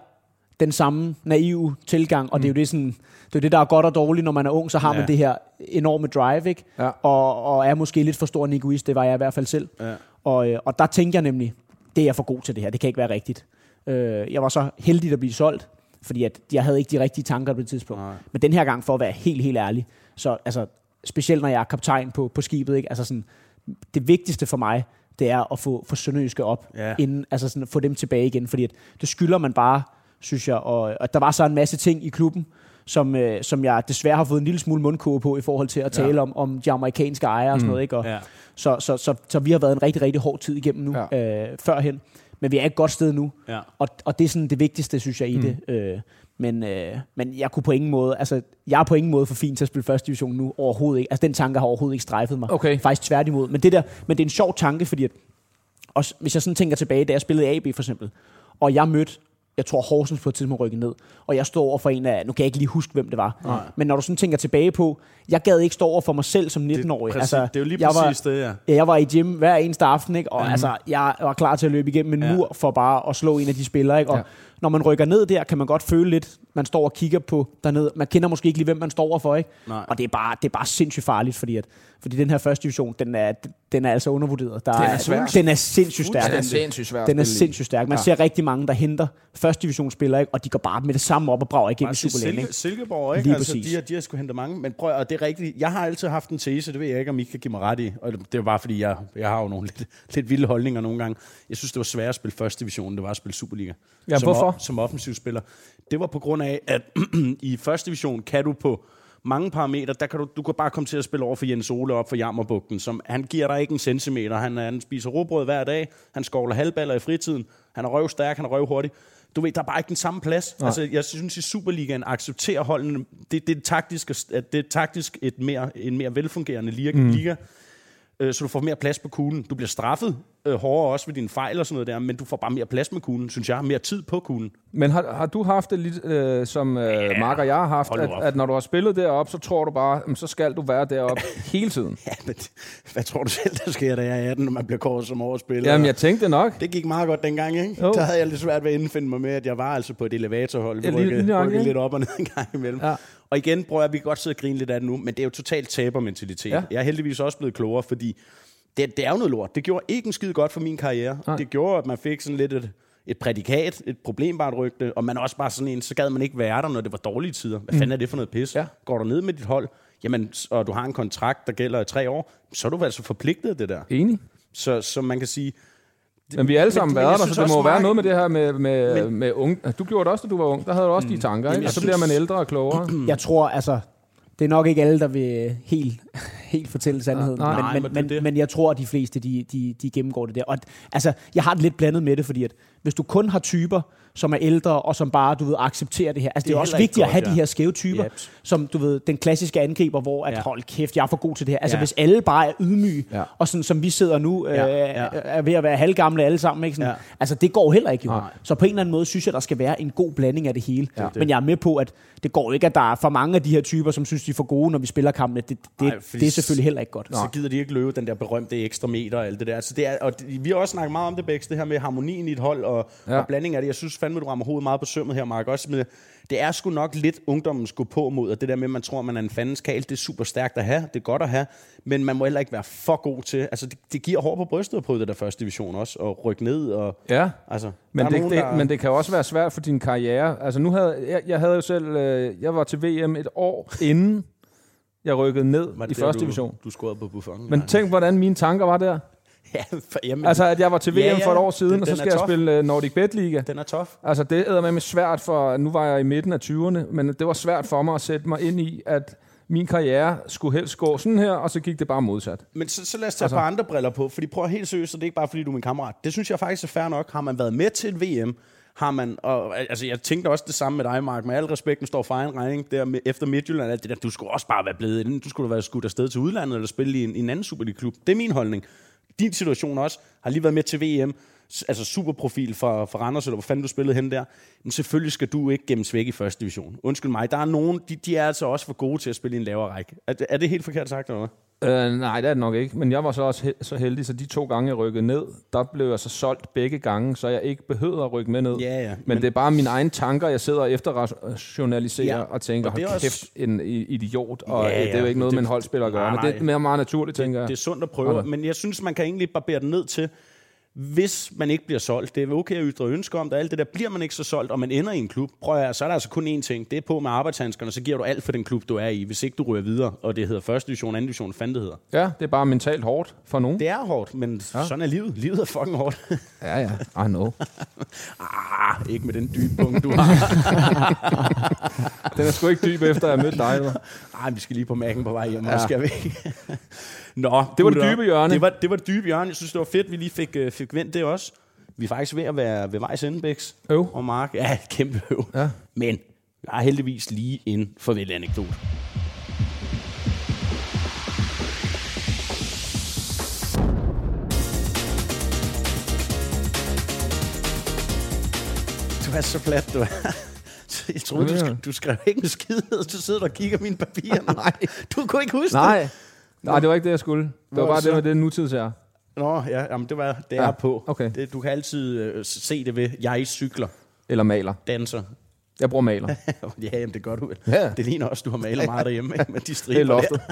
den samme naive tilgang, og mm. det er jo det, sådan, det er det, der er godt og dårligt, når man er ung, så har ja. man det her enorme drive, ikke? Ja. Og, og er måske lidt for stor en egoist, det var jeg i hvert fald selv. Ja. Og, øh, og der tænker jeg nemlig, det er jeg for god til det her, det kan ikke være rigtigt. Øh, jeg var så heldig at blive solgt, fordi at jeg havde ikke de rigtige tanker på det tidspunkt. Nej. Men den her gang, for at være helt, helt ærlig, så altså, specielt når jeg er kaptajn på, på skibet, ikke? Altså sådan, det vigtigste for mig, det er at få, få Sønderjyske op, Ja. inden, altså sådan, få dem tilbage igen, fordi at det skylder man bare, synes jeg, og, og der var så en masse ting i klubben, som, øh, som jeg desværre har fået en lille smule mundkurve på i forhold til at tale om, om de amerikanske ejere og sådan noget, ikke? Og, Ja. så, så, så, så vi har været en rigtig, rigtig hård tid igennem nu, ja. øh, førhen, men vi er et godt sted nu, Ja. og, og det er sådan det vigtigste, synes jeg, i mm. det. Øh, men, øh, men jeg kunne på ingen måde, altså, jeg er på ingen måde for fint til at spille første division nu, overhovedet ikke. Altså, den tanke har overhovedet ikke strejfet mig. Okay. Faktisk tværtimod. Men det, der, men det er en sjov tanke, fordi at, også, hvis jeg sådan tænker tilbage, da jeg spillede AB for eksempel, og jeg mødte, jeg tror Horsens på et tidspunkt rykkede ned, og jeg stod over for en af, nu kan jeg ikke lige huske, hvem det var, Nej. men når du sådan tænker tilbage på, jeg gad ikke stå over for mig selv som 19-årig. præcis, det er jo lige jeg var, præcis det, ja. Ja, jeg var i gym hver eneste aften, ikke? og mm. altså, jeg var klar til at løbe igennem en Ja. mur for bare at slå en af de spillere. Ikke? Og Ja. Når man rykker ned der, kan man godt føle lidt, man står og kigger på dernede. Man kender måske ikke lige, hvem man står overfor. Ikke? Nej. Og det er, bare, det er bare sindssygt farligt, fordi, at, fordi den her første division, den er, den er altså undervurderet. Der Den er svær. Den er sindssygt stærk. Den er sindssygt svær Den er sindssygt stærk. Man Ja. ser rigtig mange, der henter første divisionsspillere, ikke? og de går bare med det samme op og brager igennem sige Superligaen. Silke, ikke? Silkeborg, ikke? Lige altså, præcis. de, har, de har sgu hentet mange. Men prøv, og det er rigtigt. Jeg har altid haft en tese, det ved jeg ikke, om I kan give mig ret i. Og det det er bare fordi, jeg, jeg har jo nogle lidt, lidt vilde holdninger nogle gange. Jeg synes, det var sværere at spille første division, end det var at spille Superliga. Ja, som, hvorfor? Som offensiv spiller. Det var på grund af, at i første division kan du på mange parametre, der kan du, du kan bare komme til at spille over for Jens Ole op for Jammerbugten, som han giver dig ikke en centimeter. Han, han spiser råbrød hver dag, han skovler halvballer i fritiden, han er røvstærk, han er røvhurtig. Du ved, der er bare ikke den samme plads. Nej. Altså, jeg synes, i Superligaen accepterer holdene, det, det, er taktisk, at det er taktisk et mere, en mere velfungerende liga, mm. liga øh, så du får mere plads på kuglen. Du bliver straffet øh, hårdere også ved dine fejl og sådan noget der, men du får bare mere plads med kuglen, synes jeg. Mere tid på kuglen. Men har, har du haft det lidt, øh, som øh, Mark og jeg har haft, at, at når du har spillet derop, så tror du bare, jamen, så skal du være deroppe hele tiden? Ja, men hvad tror du selv, der sker, da jeg er 18, når man bliver kåret som overspiller? Jamen, jeg tænkte nok. Det gik meget godt dengang, ikke? Jo. Der havde jeg lidt svært ved at indfinde mig med, at jeg var altså på et elevatorhold. Vi Ja, lige- rykkede, nok, rykkede lidt op og ned en gang imellem. Ja. Og igen, prøver jeg, vi kan godt sidde og grine lidt af det nu, men det er jo totalt tabermentalitet. Ja. Ja. Jeg er heldigvis også blevet klogere, fordi det, det er jo noget lort. Det gjorde ikke en skid godt for min karriere. Nej. Det gjorde, at man fik sådan lidt et, et prædikat, et problembart rygte, og man også bare sådan en, så gad man ikke være der, når det var dårlige tider. Hvad fanden er det for noget pis? Mm. Ja. Går du ned med dit hold, jamen, og du har en kontrakt, der gælder i tre år, så er du altså forpligtet af det der. Enig. Så, så man kan sige, Men vi har alle Men- sammen men været der, så det må være noget med det her med, med, Men- med unge. Du gjorde det også, da du var ung. Der havde du også de tanker, ikke? Og så bliver synes- man ældre og klogere. Jeg tror, altså, det er nok ikke alle, der vil helt, helt fortælle sandheden. Nej, nej, men, men men, det men jeg tror, at de fleste, de, de, de gennemgår det der. Og altså, jeg har det lidt blandet med det, fordi at hvis du kun har typer, som er ældre, og som bare, du ved, accepterer det her. Altså, det, Det er også vigtigt at godt, have ja. de her skæve typer, Jeps. som, du ved, den klassiske angriber, hvor at, Ja. hold kæft, jeg er for god til det her. Altså, Ja. hvis alle bare er ydmyge, Ja. og sådan som vi sidder nu, øh, ja. er ved at være halvgamle alle sammen, ikke? Sådan, Ja. altså, det går heller ikke, jo. Nej. Så på en eller anden måde synes jeg, der skal være en god blanding af det hele. Ja. Men jeg er med på, at det går ikke, at der er for mange af de her typer, som synes, de er for gode, når vi spiller kampene. Det, det, Ej, det er selvfølgelig heller ikke godt. så gider de ikke løbe den der berømte ekstra meter og alt det der. Altså det er, og vi har også snakket meget om det, Bæks, det her med harmonien i et hold og, ja. og blanding af det. Jeg synes fandme, du rammer hovedet meget på sømmet her, Mark. Også med, det er sgu nok lidt ungdommen skulle på mod, og det der med, at man tror, at man er en fandens kal, det er super stærkt at have, det er godt at have, men man må heller ikke være for god til. Altså det, det giver hår på brystet at prøve det der første division også, og rykke ned. Og, Ja. altså, Men det, nogen, det, der- men det kan også være svært for din karriere. Altså nu havde jeg, jeg havde jo selv, øh, jeg var til VM et år inden jeg rykkede ned i første du, division. Du scorede på Buffon. Men tænk, hvordan mine tanker var der. ja, for, jamen, Altså, at jeg var til VM Ja, ja. for et år siden, Den- og så skal jeg tough. spille uh, Nordic Bet Liga. den er tof. Altså, det er med svært for... Nu var jeg i midten af 20'erne, men det var svært for mig at sætte mig ind i, at min karriere skulle helst gå sådan her, og så gik det bare modsat. Men så, så lad os tage Altså- et par andre briller på, fordi prøv at helt seriøst, og det er ikke bare fordi du er min kammerat. Det synes jeg faktisk er fair nok. Har man været med til et VM, har man, og, altså jeg tænkte også det samme med dig, Mark, med al respekt, nu står for egen regning der med, efter Midtjylland, alt det der, du skulle også bare være blevet inden, du skulle været skudt afsted til udlandet, eller spille i en, i en anden Superliga-klub. Det er min holdning. Din situation også, har lige været med til VM, altså superprofil for, for Randers, eller hvor fanden du spillede hen der, men selvfølgelig skal du ikke gemmes væk i første division. Undskyld mig, der er nogen, de, de er altså også for gode til at spille i en lavere række. Er, det- er det helt forkert sagt, eller hvad? Øh, nej, det er det nok ikke. Men jeg var så også he- så heldig, så de to gange, jeg rykkede ned, der blev jeg så solgt begge gange, så jeg ikke behøvede at rykke med ned. Ja, ja. Men, Men- det er bare mine egne tanker, jeg sidder og efterrationaliserer Ja, og tænker, og det er hold også- kæft, en idiot. Og Ja, ja, det er jo ikke noget det- med en holdspiller at gøre. Nej, Men det er nej. mere meget naturligt, tænker jeg. Det er sundt at prøve, Okay. men jeg synes, man kan egentlig barbere den ned til, hvis man ikke bliver solgt, det er okay at ytre ønsker om det, alt det der, bliver man ikke så solgt, og man ender i en klub, prøv at, så er der altså kun én ting, det er på med arbejdshandskerne, så giver du alt for den klub, du er i, hvis ikke du ryger videre, og det hedder første division, anden division, fanden det hedder. Ja, det er bare mentalt hårdt for nogen. Det er hårdt, men ja. sådan er livet. Livet er fucking hårdt. ja, ja, I know. ah, ikke med den dybe punkt, du har. den er sgu ikke dyb efter, jeg mødte dig. Ah, vi skal lige på mærken på vej hjem, ja. skal vi Nå, det var det dybe hjørne. Det var, det var det dybe hjørne. Jeg synes, det var fedt, vi lige fik, uh, fik vendt det også. Vi er faktisk ved at være ved vejs ende, Bæks. Øv. Og Mark. Ja, kæmpe øv. Ja. Men jeg har heldigvis lige en farvel-anekdote. Du er så plat, du er. Jeg troede, du, skrev, du skrev ikke en skid, du sidder og kigger mine papirer. Nej. Du kunne ikke huske Nej. det? Nej, det var ikke det, jeg skulle. Det var bare det, med det nutids er. Nå, ja, jamen, det var det ja. er på. Okay. Det, du kan altid uh, se det ved, jeg cykler. Eller maler. Danser. Jeg bruger maler. ja, jamen, det gør du vel. Ja. Det ligner også, du har malet meget derhjemme med de striber Det er loftet.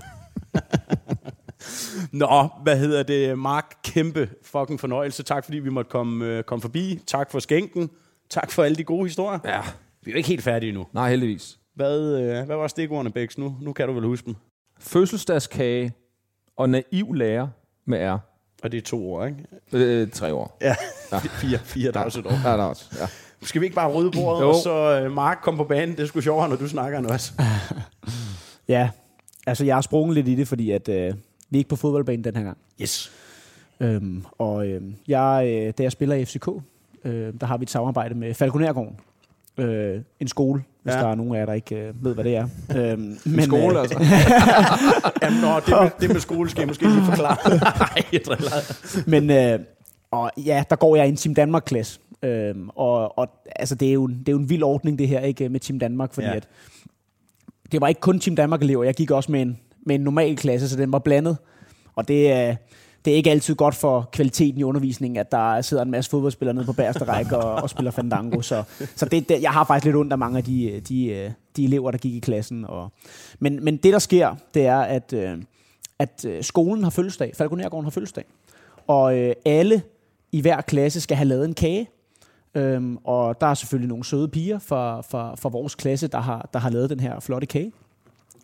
Nå, hvad hedder det? Mark, kæmpe fucking fornøjelse. Tak fordi vi måtte komme, øh, komme forbi. Tak for skænken. Tak for alle de gode historier. Ja. Vi er jo ikke helt færdige nu. Nej, heldigvis. Hvad, øh, hvad var stikordene, Bæks? Nu, nu kan du vel huske dem. Fødselsdagskage og naiv lærer med R. Og det er to år, ikke? Øh, tre år. Ja, ja. fire, fire der er også et år. Ja, der er også, ja. Skal vi ikke bare rydde bordet, og så uh, Mark kom på banen? Det er sgu sjovere, når du snakker nu også. ja, altså jeg har sprunget lidt i det, fordi at, uh, vi er ikke på fodboldbanen den her gang. Yes. Øhm, og øh, jeg, øh, da jeg spiller i FCK, øh, der har vi et samarbejde med Falconergården. Øh, en skole, hvis ja. der er nogen af jer, der ikke øh, ved, hvad det er. Øhm, men, en skole, øh, altså? Jamen, nå, det, med, det med skole skal jeg måske lige forklare. Nej, jeg driller. Men øh, og ja, der går jeg i en Team Danmark-klasse. Øhm, og, og altså, det, er jo, det er jo en vild ordning, det her ikke med Team Danmark, fordi ja. at, det var ikke kun Team Danmark-elever. Jeg gik også med en, med en normal klasse, så den var blandet. Og det er... Øh, det er ikke altid godt for kvaliteten i undervisningen, at der sidder en masse fodboldspillere nede på bagerste række og, og spiller fandango. Så, så det, det, jeg har faktisk lidt ondt af mange af de, de, de elever, der gik i klassen. Og, men, men det, der sker, det er, at, øh, at øh, skolen har fødselsdag. Falconergården har fødselsdag. Og øh, alle i hver klasse skal have lavet en kage. Øhm, og der er selvfølgelig nogle søde piger fra, fra, fra vores klasse, der har, der har lavet den her flotte kage.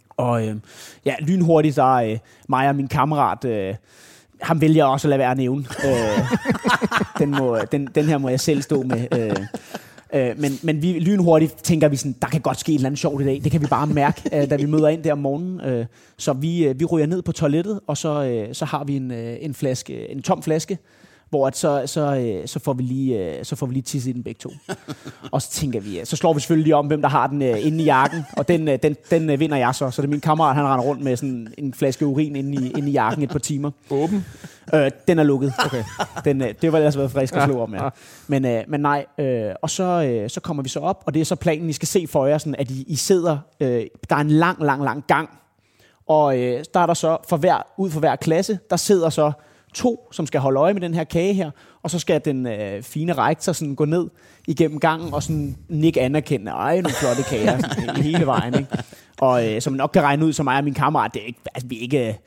Og øh, ja, lynhurtigt, der er øh, mig og min kammerat... Øh, ham vælger jeg også at lade være at nævne. øh, den, må, den, den her må jeg selv stå med. Øh, øh, men, men vi lynhurtigt tænker vi sådan, der kan godt ske et eller andet sjovt i dag. Det kan vi bare mærke, øh, da vi møder ind der om morgenen. Øh, så vi, øh, vi ryger ned på toilettet, og så, øh, så har vi en, øh, en, flaske, en tom flaske, hvor at så, så, øh, så, får vi lige, øh, så får vi lige tisset i den begge to. og så tænker vi, så slår vi selvfølgelig lige om, hvem der har den øh, inde i jakken, og den, den, den vinder jeg så. Så det er min kammerat, han render rundt med sådan en flaske urin inde i, inde i jakken et par timer. Åben? Øh, den er lukket. Okay. Den, det var ellers været frisk at slå om, ja. Men, øh, men nej, øh, og så, øh, så kommer vi så op, og det er så planen, I skal se for jer, sådan, at I, I sidder, øh, der er en lang, lang, lang gang, og øh, der er der så, for hver, ud for hver klasse, der sidder så to, som skal holde øje med den her kage her, og så skal den øh, fine rektor sådan gå ned igennem gangen og sådan nikke anerkendende, ej, nogle flotte kager sådan, hele vejen. Ikke? Og øh, som nok kan regne ud, som mig og min kammerat, det er ikke, altså, vi er ikke,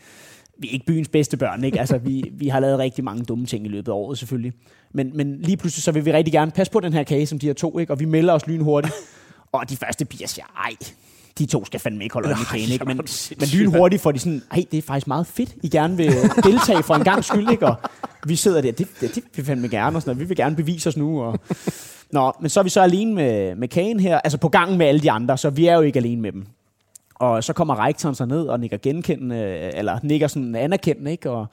vi er ikke byens bedste børn. Ikke? Altså, vi, vi har lavet rigtig mange dumme ting i løbet af året selvfølgelig. Men, men lige pludselig så vil vi rigtig gerne passe på den her kage, som de her to, ikke? og vi melder os lynhurtigt. Og de første piger siger, ej, de to skal fandme ikke holde øje med kagen, ikke? Men, men lynhurtigt får de sådan, hey, det er faktisk meget fedt, I gerne vil deltage for en gang skyld, ikke? Og vi sidder der, det, det, det vil fandme gerne, og sådan noget. vi vil gerne bevise os nu. Og... Nå, men så er vi så alene med, med kagen her, altså på gangen med alle de andre, så vi er jo ikke alene med dem. Og så kommer rektoren så ned og nikker genkendende, eller nikker sådan anerkendende, ikke? Og,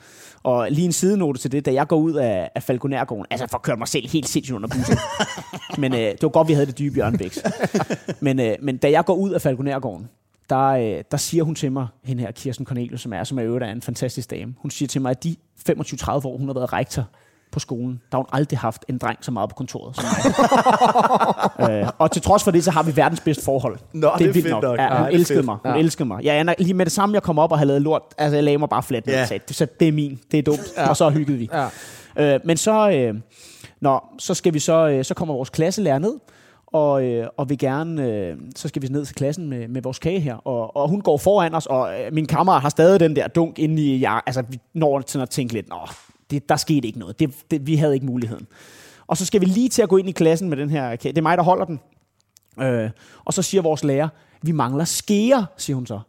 og lige en sidenote til det, da jeg går ud af, af Falconærgården, altså for at køre mig selv helt sindssygt under bussen. men øh, det var godt, vi havde det dybe Bjørnbæks. men, øh, men da jeg går ud af Falconærgården, der, øh, der siger hun til mig, hende her Kirsten Cornelius, som er, som er øvrigt er en fantastisk dame, hun siger til mig, at de 25-30 år, hun har været rektor på skolen, der har hun aldrig haft en dreng så meget på kontoret som mig. øh, og til trods for det, så har vi verdens bedste forhold. Nå, det er, det er nok. nok. Ja, hun ja, elskede mig. Hun ja. elskede mig. Ja, lige med det samme, jeg kom op og havde lavet lort, altså jeg lagde mig bare flat ja. sagde, så det er min, det er dumt. Ja. Og så hyggede vi. Ja. Øh, men så, øh, nå, så skal vi så, øh, så kommer vores klasselærer ned, og, øh, og vil gerne, øh, så skal vi ned til klassen med, med vores kage her, og, og hun går foran os, og øh, min kammerat har stadig den der dunk inde i, ja, altså vi når til at tænke lidt, nå, det, der skete ikke noget. Det, det, vi havde ikke muligheden. Og så skal vi lige til at gå ind i klassen med den her kage. Det er mig, der holder den. Øh, og så siger vores lærer, vi mangler skeer, siger hun så.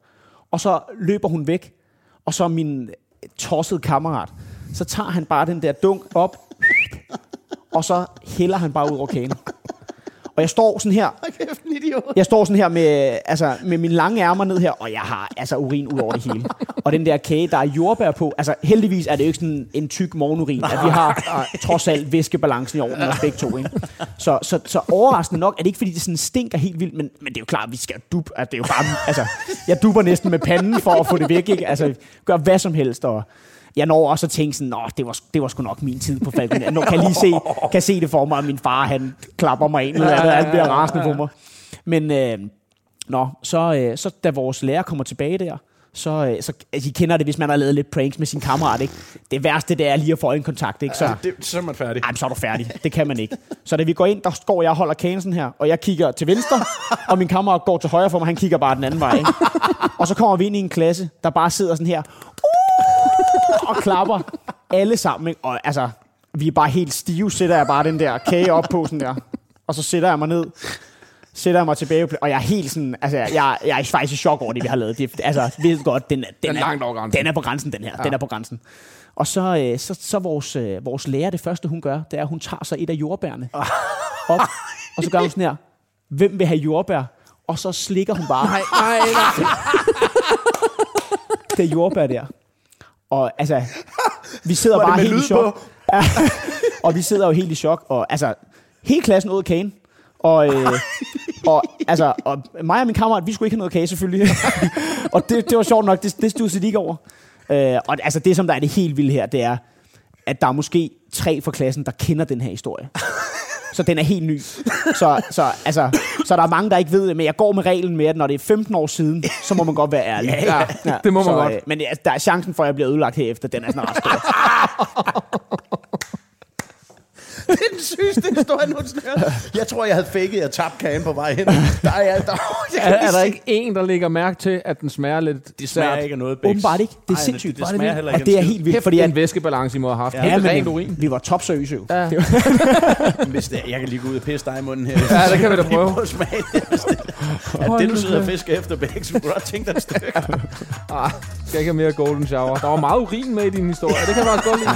Og så løber hun væk, og så min tossede kammerat, så tager han bare den der dunk op, og så hælder han bare ud over kagen. Og jeg står sådan her. Jeg står sådan her med, altså, med min lange ærmer ned her, og jeg har altså urin ud over det hele. Og den der kage, der er jordbær på, altså heldigvis er det jo ikke sådan en tyk morgenurin, at vi har trods alt væskebalancen i orden os begge to. Ikke? Så, så, så overraskende nok er det ikke, fordi det sådan stinker helt vildt, men, men det er jo klart, at vi skal dupe. Altså, det er jo bare, altså, jeg duber næsten med panden for at få det væk. Ikke? Altså, gør hvad som helst, og jeg når også at tænke sådan, Nå, det var, det var sgu nok min tid på Falcon. Jeg kan lige se, kan se det for mig, at min far han klapper mig ind, eller andet, alt bliver rasende på mig. Men øh, nå, så, øh, så da vores lærer kommer tilbage der, så, øh, så altså, I kender det, hvis man har lavet lidt pranks med sin kammerat, ikke? Det værste, det er lige at få en kontakt, ikke? Så, ja, det, så er man færdig. Ej, så er du færdig. Det kan man ikke. Så da vi går ind, der står jeg og holder kagen sådan her, og jeg kigger til venstre, og min kammerat går til højre for mig, han kigger bare den anden vej, ikke? Og så kommer vi ind i en klasse, der bare sidder sådan her, og klapper alle sammen. Ikke? Og altså, vi er bare helt stive, sætter jeg bare den der kage op på sådan der. Og så sætter jeg mig ned, sætter jeg mig tilbage, og jeg er helt sådan, altså, jeg, jeg er faktisk i chok over det, vi har lavet. Det, altså, ved godt, den, den, Den er er, langt over grænsen. den er på grænsen, den her. Ja. Den er på grænsen. Og så, øh, så, så vores, øh, vores lærer, det første hun gør, det er, at hun tager sig et af jordbærne op, og så gør hun sådan her, hvem vil have jordbær? Og så slikker hun bare. Nej, nej, nej. det jordbær der. Og altså, vi sidder bare helt i chok. Ja, og vi sidder jo helt i chok. Og altså, hele klassen af kagen. Og, øh, og, altså, og mig og min kammerat, vi skulle ikke have noget kage selvfølgelig. og det, det var sjovt nok, det, det studsede de ikke over. Øh, og altså, det som der er det helt vilde her, det er, at der er måske tre fra klassen, der kender den her historie. Så den er helt ny. Så, så, altså, så der er mange, der ikke ved det, men jeg går med reglen med, at når det er 15 år siden, så må man godt være ærlig. Ja, det må man så, godt. Øh, men ja, der er chancen for, at jeg bliver ødelagt herefter, den er sådan ret stor. Det er den sygeste historie nogensinde. Jeg tror, jeg havde faked, jeg tabte kagen på vej hen. Der er, der, jeg Er, er der ikke en, der lægger mærke til, at den smager lidt Det smager sært? ikke af noget, Bæks. Åbenbart ikke. Det er Ej, sindssygt. Det, det smager heller og ikke det er helt vildt, fordi det er at, en væskebalance, I må have haft. Ja, Ja, Helt men rent urin. vi var topseriøse jo. Ja. Det. Hvis det, jeg kan lige gå ud og pisse dig i munden her. Ja, det kan vi da prøve. Prøv at smage det. Det- Ja, det, du sidder og fisker efter, Bæks, du godt tænke dig et stykke. Ah, skal ikke have mere golden shower. Der var meget urin med i din historie. Det kan jeg faktisk godt lide.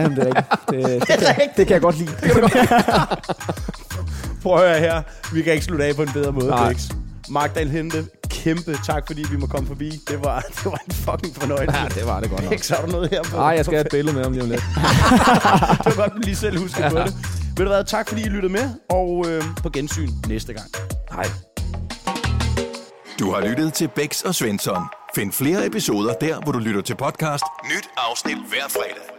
Ja, det er rigtigt. Det, det, kan, det kan jeg godt lide. Prøv at høre her. Vi kan ikke slutte af på en bedre måde, Nej. Bæks. Magdal Hente, kæmpe tak, fordi vi må komme forbi. Det var, det var en fucking fornøjelse. Ja, det var det godt nok. Bæks, har du noget her på? Nej, jeg skal have et billede med om lige om lidt. Det var godt, du lige selv huske på det. Ved du hvad, tak fordi I lyttede med, og øh, på gensyn næste gang. Hej. Du har lyttet til Bæks og Svensson. Find flere episoder der, hvor du lytter til podcast. Nyt afsnit hver fredag.